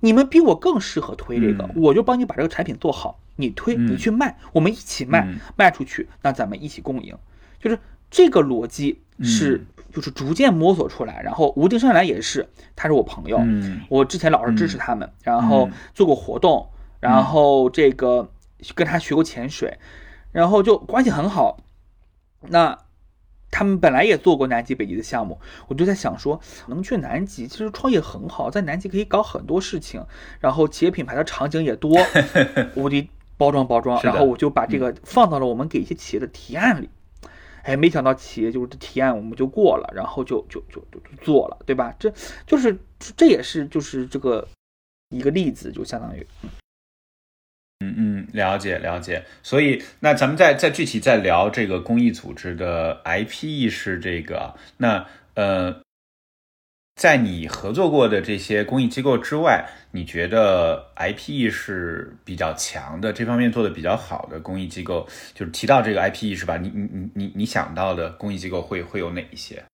你们比我更适合推这个，我就帮你把这个产品做好，你推，你去卖，我们一起卖，卖出去，那咱们一起共赢。就是这个逻辑是，就是逐渐摸索出来。然后吴定生来也是，他是我朋友，我之前老是支持他们，然后做过活动，然后这个跟他学过潜水。然后就关系很好，那他们本来也做过南极、北极的项目，我就在想说，能去南极，其实创业很好，在南极可以搞很多事情，然后企业品牌的场景也多，我得包装包装，然后我就把这个放到了我们给一些企业的提案里，哎，没想到企业就是提案我们就过了，然后就就就就做了，对吧？这就是这也是就是这个一个例子，就相当于。嗯嗯，了解了解。所以那咱们再再具体再聊这个公益组织的 IP 意识，这个那呃，在你合作过的这些公益机构之外，你觉得 IP 意识比较强的这方面做的比较好的公益机构，就是提到这个 IP 意识吧，你你你你你想到的公益机构会会有哪一些？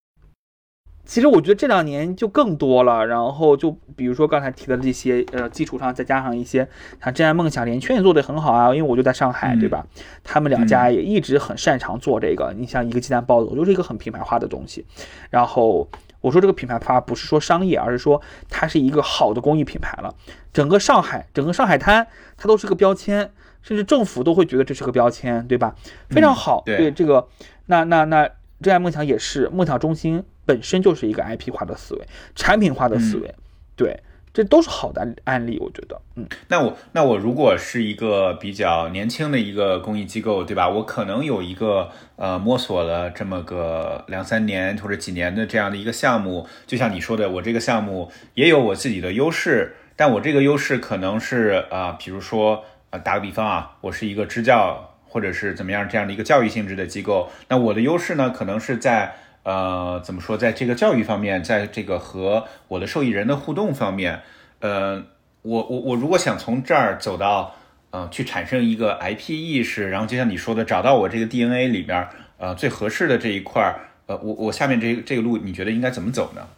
其实我觉得这两年就更多了，然后就比如说刚才提的这些，呃，基础上再加上一些像真爱梦想、联圈也做得很好啊，因为我就在上海，对吧？他们两家也一直很擅长做这个。你像一个鸡蛋包子，我就是一个很品牌化的东西。然后我说这个品牌它不是说商业，而是说它是一个好的公益品牌了。整个上海，整个上海滩，它都是个标签，甚至政府都会觉得这是个标签，对吧？非常好。对这个，那那那真爱梦想也是梦想中心。本身就是一个 IP 化的思维，产品化的思维，对，这都是好的案例，我觉得，嗯，那我那我如果是一个比较年轻的一个公益机构，对吧？我可能有一个呃摸索了这么个两三年或者几年的这样的一个项目，就像你说的，我这个项目也有我自己的优势，但我这个优势可能是啊，比如说啊，打个比方啊，我是一个支教或者是怎么样这样的一个教育性质的机构，那我的优势呢，可能是在。呃，怎么说，在这个教育方面，在这个和我的受益人的互动方面，呃，我我我如果想从这儿走到，呃，去产生一个 IP 意识，然后就像你说的，找到我这个 DNA 里边，呃，最合适的这一块儿，呃，我我下面这这个路，你觉得应该怎么走呢？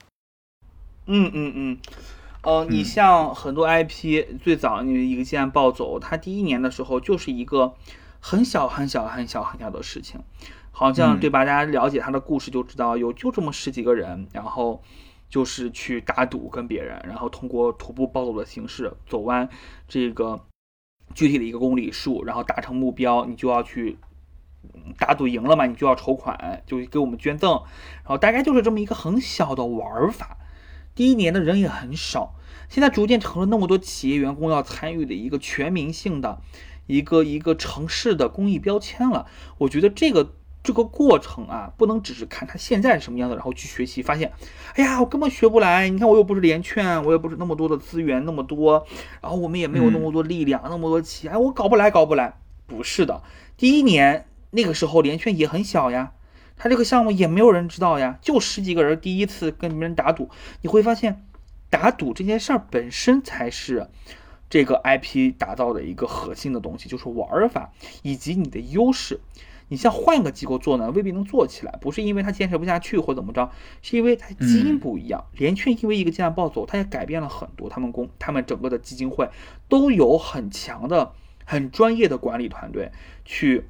嗯嗯嗯，呃，你像很多 IP，最早你一个鸡蛋暴走，它第一年的时候就是一个很小很小很小很小的事情。好像对吧？大家了解他的故事就知道，有就这么十几个人，然后就是去打赌跟别人，然后通过徒步暴走的形式走完这个具体的一个公里数，然后达成目标，你就要去打赌赢了嘛，你就要筹款，就给我们捐赠，然后大概就是这么一个很小的玩法。第一年的人也很少，现在逐渐成了那么多企业员工要参与的一个全民性的一个一个城市的公益标签了。我觉得这个。这个过程啊，不能只是看他现在是什么样子，然后去学习，发现，哎呀，我根本学不来。你看，我又不是连券，我也不是那么多的资源那么多，然后我们也没有那么多力量，那么多企业，我搞不来，搞不来。不是的，第一年那个时候连券也很小呀，他这个项目也没有人知道呀，就十几个人第一次跟别人打赌，你会发现，打赌这件事儿本身才是这个 IP 打造的一个核心的东西，就是玩法以及你的优势。你像换个机构做呢，未必能做起来，不是因为他坚持不下去或怎么着，是因为他基因不一样。联券因为一个鸡蛋暴走，他也改变了很多。他们公，他们整个的基金会都有很强的、很专业的管理团队去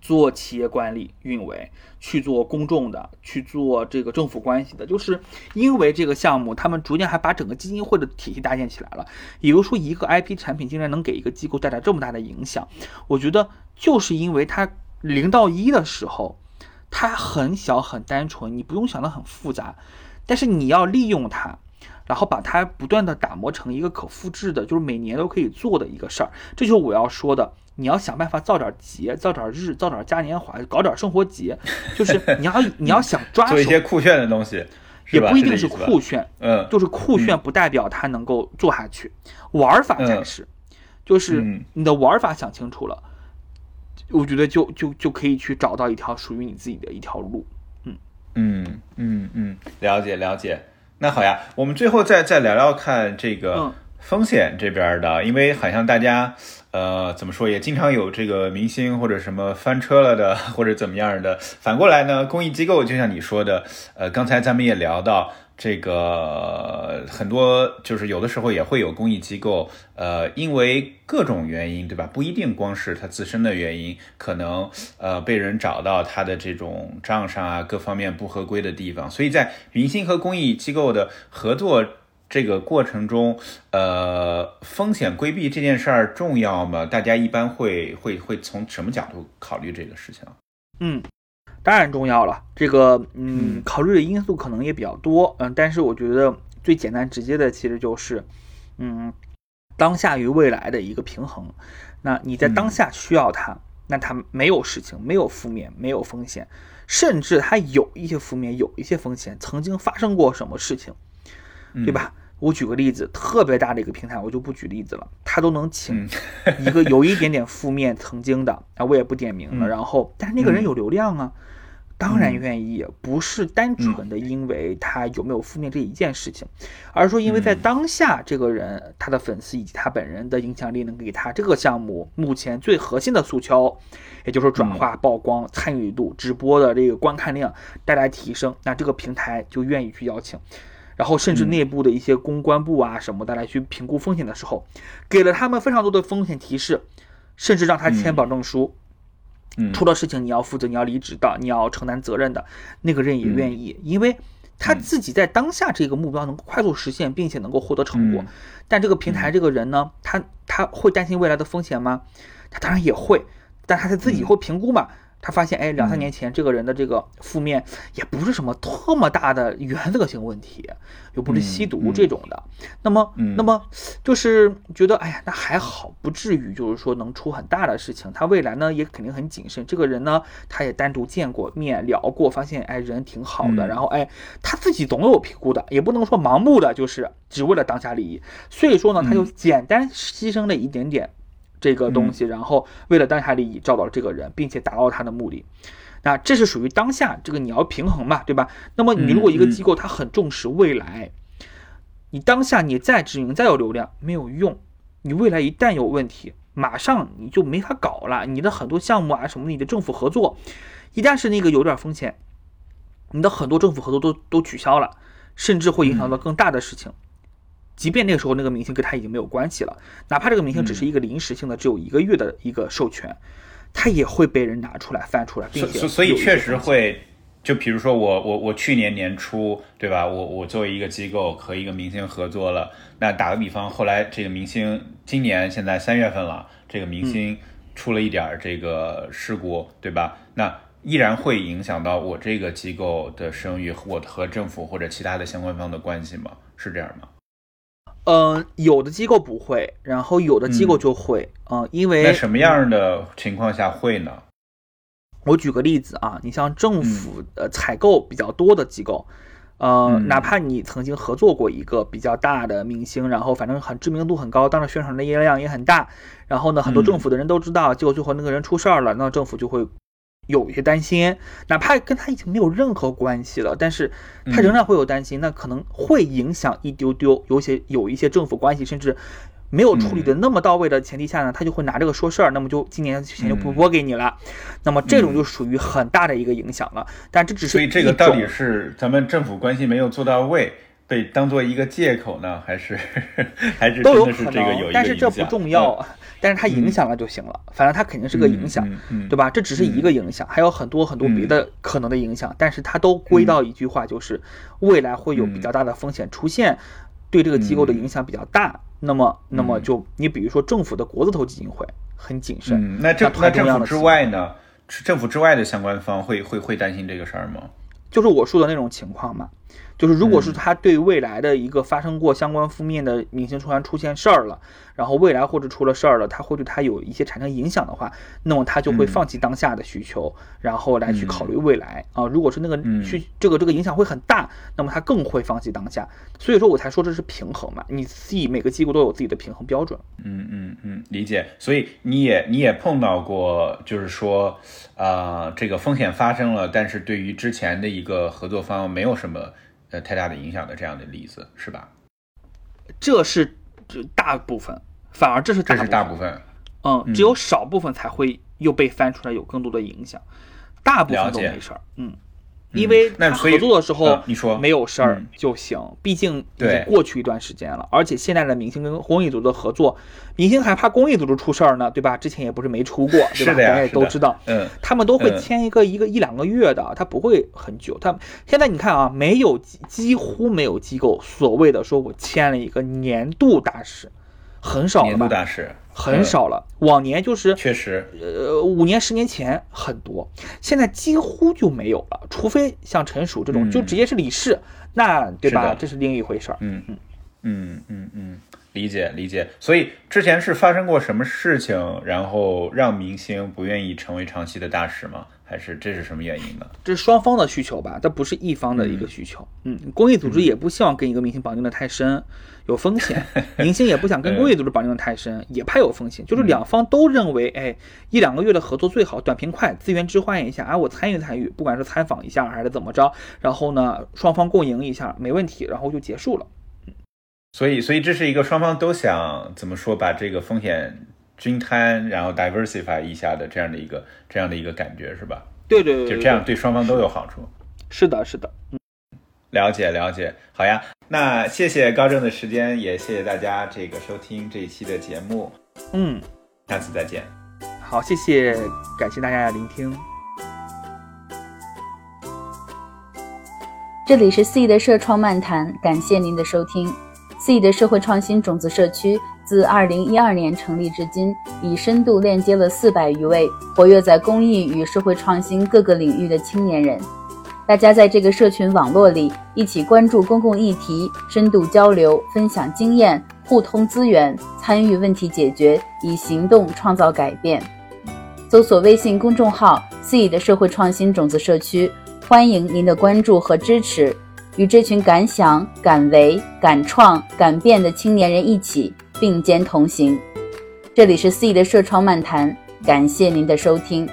做企业管理运维，去做公众的，去做这个政府关系的，就是因为这个项目，他们逐渐还把整个基金会的体系搭建起来了。比如说，一个 IP 产品竟然能给一个机构带来这么大的影响，我觉得就是因为它零到一的时候，它很小很单纯，你不用想的很复杂，但是你要利用它。然后把它不断的打磨成一个可复制的，就是每年都可以做的一个事儿。这就是我要说的，你要想办法造点节，造点日，造点嘉年华，搞点生活节。就是你要 你要想抓做一些酷炫的东西，也不一定是酷炫，嗯，就是酷炫不代表它能够做下去，玩法才是。就是你的玩法想清楚了，我觉得就就就可以去找到一条属于你自己的一条路。嗯嗯嗯嗯，了解了解。那好呀，我们最后再再聊聊看这个风险这边的，因为好像大家，呃，怎么说也经常有这个明星或者什么翻车了的，或者怎么样的。反过来呢，公益机构就像你说的，呃，刚才咱们也聊到。这个很多就是有的时候也会有公益机构，呃，因为各种原因，对吧？不一定光是他自身的原因，可能呃被人找到他的这种账上啊各方面不合规的地方，所以在明星和公益机构的合作这个过程中，呃，风险规避这件事儿重要吗？大家一般会会会从什么角度考虑这个事情？嗯。当然重要了，这个嗯，考虑的因素可能也比较多，嗯，但是我觉得最简单直接的其实就是，嗯，当下与未来的一个平衡。那你在当下需要它，那它没有事情，没有负面，没有风险，甚至它有一些负面，有一些风险，曾经发生过什么事情，对吧？我举个例子，特别大的一个平台，我就不举例子了，他都能请一个有一 点点负面曾经的啊，我也不点名了。然后，但是那个人有流量啊。当然愿意，不是单纯的因为他有没有负面这一件事情，而是说因为在当下这个人他的粉丝以及他本人的影响力能给他这个项目目前最核心的诉求，也就是转化、曝光、参与度、直播的这个观看量带来提升，那这个平台就愿意去邀请，然后甚至内部的一些公关部啊什么的来去评估风险的时候，给了他们非常多的风险提示，甚至让他签保证书。出了事情你要负责，你要离职的，你要承担责任的那个人也愿意，因为他自己在当下这个目标能够快速实现，并且能够获得成果。但这个平台这个人呢，他他会担心未来的风险吗？他当然也会，但他自己会评估嘛。他发现，哎，两三年前这个人的这个负面也不是什么特么大的原则性问题，又不是吸毒这种的。那么，那么就是觉得，哎呀，那还好，不至于就是说能出很大的事情。他未来呢也肯定很谨慎。这个人呢，他也单独见过面聊过，发现，哎，人挺好的。然后，哎，他自己总有评估的，也不能说盲目的，就是只为了当下利益。所以说呢，他就简单牺牲了一点点。这个东西，然后为了当下利益找到了这个人，并且达到他的目的，那这是属于当下这个你要平衡嘛，对吧？那么你如果一个机构它很重视未来，你当下你再知名再有流量没有用，你未来一旦有问题，马上你就没法搞了。你的很多项目啊什么，你的政府合作，一旦是那个有点风险，你的很多政府合作都都取消了，甚至会影响到更大的事情。即便那个时候那个明星跟他已经没有关系了，哪怕这个明星只是一个临时性的，只有一个月的一个授权，他也会被人拿出来翻出来，并且所以确实会，就比如说我我我去年年初对吧，我我作为一个机构和一个明星合作了，那打个比方，后来这个明星今年现在三月份了，这个明星出了一点这个事故对吧？那依然会影响到我这个机构的声誉，我和政府或者其他的相关方的关系吗？是这样吗？嗯，有的机构不会，然后有的机构就会，嗯，因为在什么样的情况下会呢？我举个例子啊，你像政府呃采购比较多的机构，呃，哪怕你曾经合作过一个比较大的明星，然后反正很知名度很高，当时宣传的业量也很大，然后呢，很多政府的人都知道，结果最后那个人出事儿了，那政府就会。有一些担心，哪怕跟他已经没有任何关系了，但是他仍然会有担心，那可能会影响一丢丢。有些有一些政府关系，甚至没有处理的那么到位的前提下呢，他就会拿这个说事儿，那么就今年钱就不拨给你了。那么这种就属于很大的一个影响了。但这只是所以这个到底是咱们政府关系没有做到位，被当做一个借口呢，还是 还是都有可能？但是这不重要。但是它影响了就行了，反正它肯定是个影响，对吧？这只是一个影响，还有很多很多别的可能的影响，但是它都归到一句话，就是未来会有比较大的风险出现，对这个机构的影响比较大。那么，那么就你比如说政府的国字头基金会很谨慎，嗯，那政那政府之外呢？政府之外的相关方会会会担心这个事儿吗？就是我说的那种情况嘛，就是如果是他对未来的一个发生过相关负面的明星突然出现事儿了，然后未来或者出了事儿了，他会对他有一些产生影响的话，那么他就会放弃当下的需求，然后来去考虑未来啊。如果是那个去这个这个影响会很大，那么他更会放弃当下。所以说我才说这是平衡嘛，你自己每个机构都有自己的平衡标准。嗯嗯嗯，理解。所以你也你也碰到过，就是说，啊，这个风险发生了，但是对于之前的一个合作方没有什么呃太大的影响的这样的例子，是吧？这是这大部分，反而这是这是大部部分。嗯，只有少部分才会又被翻出来有更多的影响，大部分都没事儿。嗯，因为那合作的时候呃你说没有事儿嗯就行，毕竟已经过去一段时间了，而且现在的明星跟公益组织的合作，明星还怕公益组织出事儿呢，对吧？之前也不是没出过，对吧？是的大家也都知道。嗯他们都会嗯签一个一个一两个月的，他不会很久。他现在你看啊，没有几几乎没有机构所谓的说我签了一个年度大使，很少了年度吧？大使很少了。往年就是确实，呃，五年、十年前很多，现在几乎就没有了，除非像陈曙这种，嗯就直接是理事，那对吧？是这是另一回事儿。嗯嗯嗯嗯嗯，理解理解。所以之前是发生过什么事情，然后让明星不愿意成为长期的大使吗？还是这是什么原因呢？这是双方的需求吧，这不是一方的一个需求。嗯，公益组织也不希望跟一个明星绑定的太深，有风险；明星也不想跟公益组织绑定的太深，也怕有风险。就是两方都认为，哎，一两个月的合作最好，短平快，资源置换一下，啊，我参与参与，不管是参访一下还是怎么着，然后呢，双方共赢一下，没问题，然后就结束了。所以，所以这是一个双方都想怎么说，把这个风险均摊，然后 diversify 一下的这样的一个这样的一个感觉，是吧？对对对对，就这样对双方都有好处。是的，是的。了解了解，好呀。那谢谢高正的时间，也谢谢大家这个收听这一期的节目，嗯，下次再见。好，谢谢，感谢大家的聆听。这里是 C 的社创漫谈，感谢您的收听。C 的社会创新种子社区自2012年成立至今，已深度链接了400余位活跃在公益与社会创新各个领域的青年人。大家在这个社群网络里一起关注公共议题，深度交流，分享经验，互通资源，参与问题解决，以行动创造改变。搜索微信公众号 “C 的社会创新种子社区”，欢迎您的关注和支持，与这群敢想、敢为、敢创、敢变的青年人一起并肩同行。这里是 C 的社创漫谈，感谢您的收听。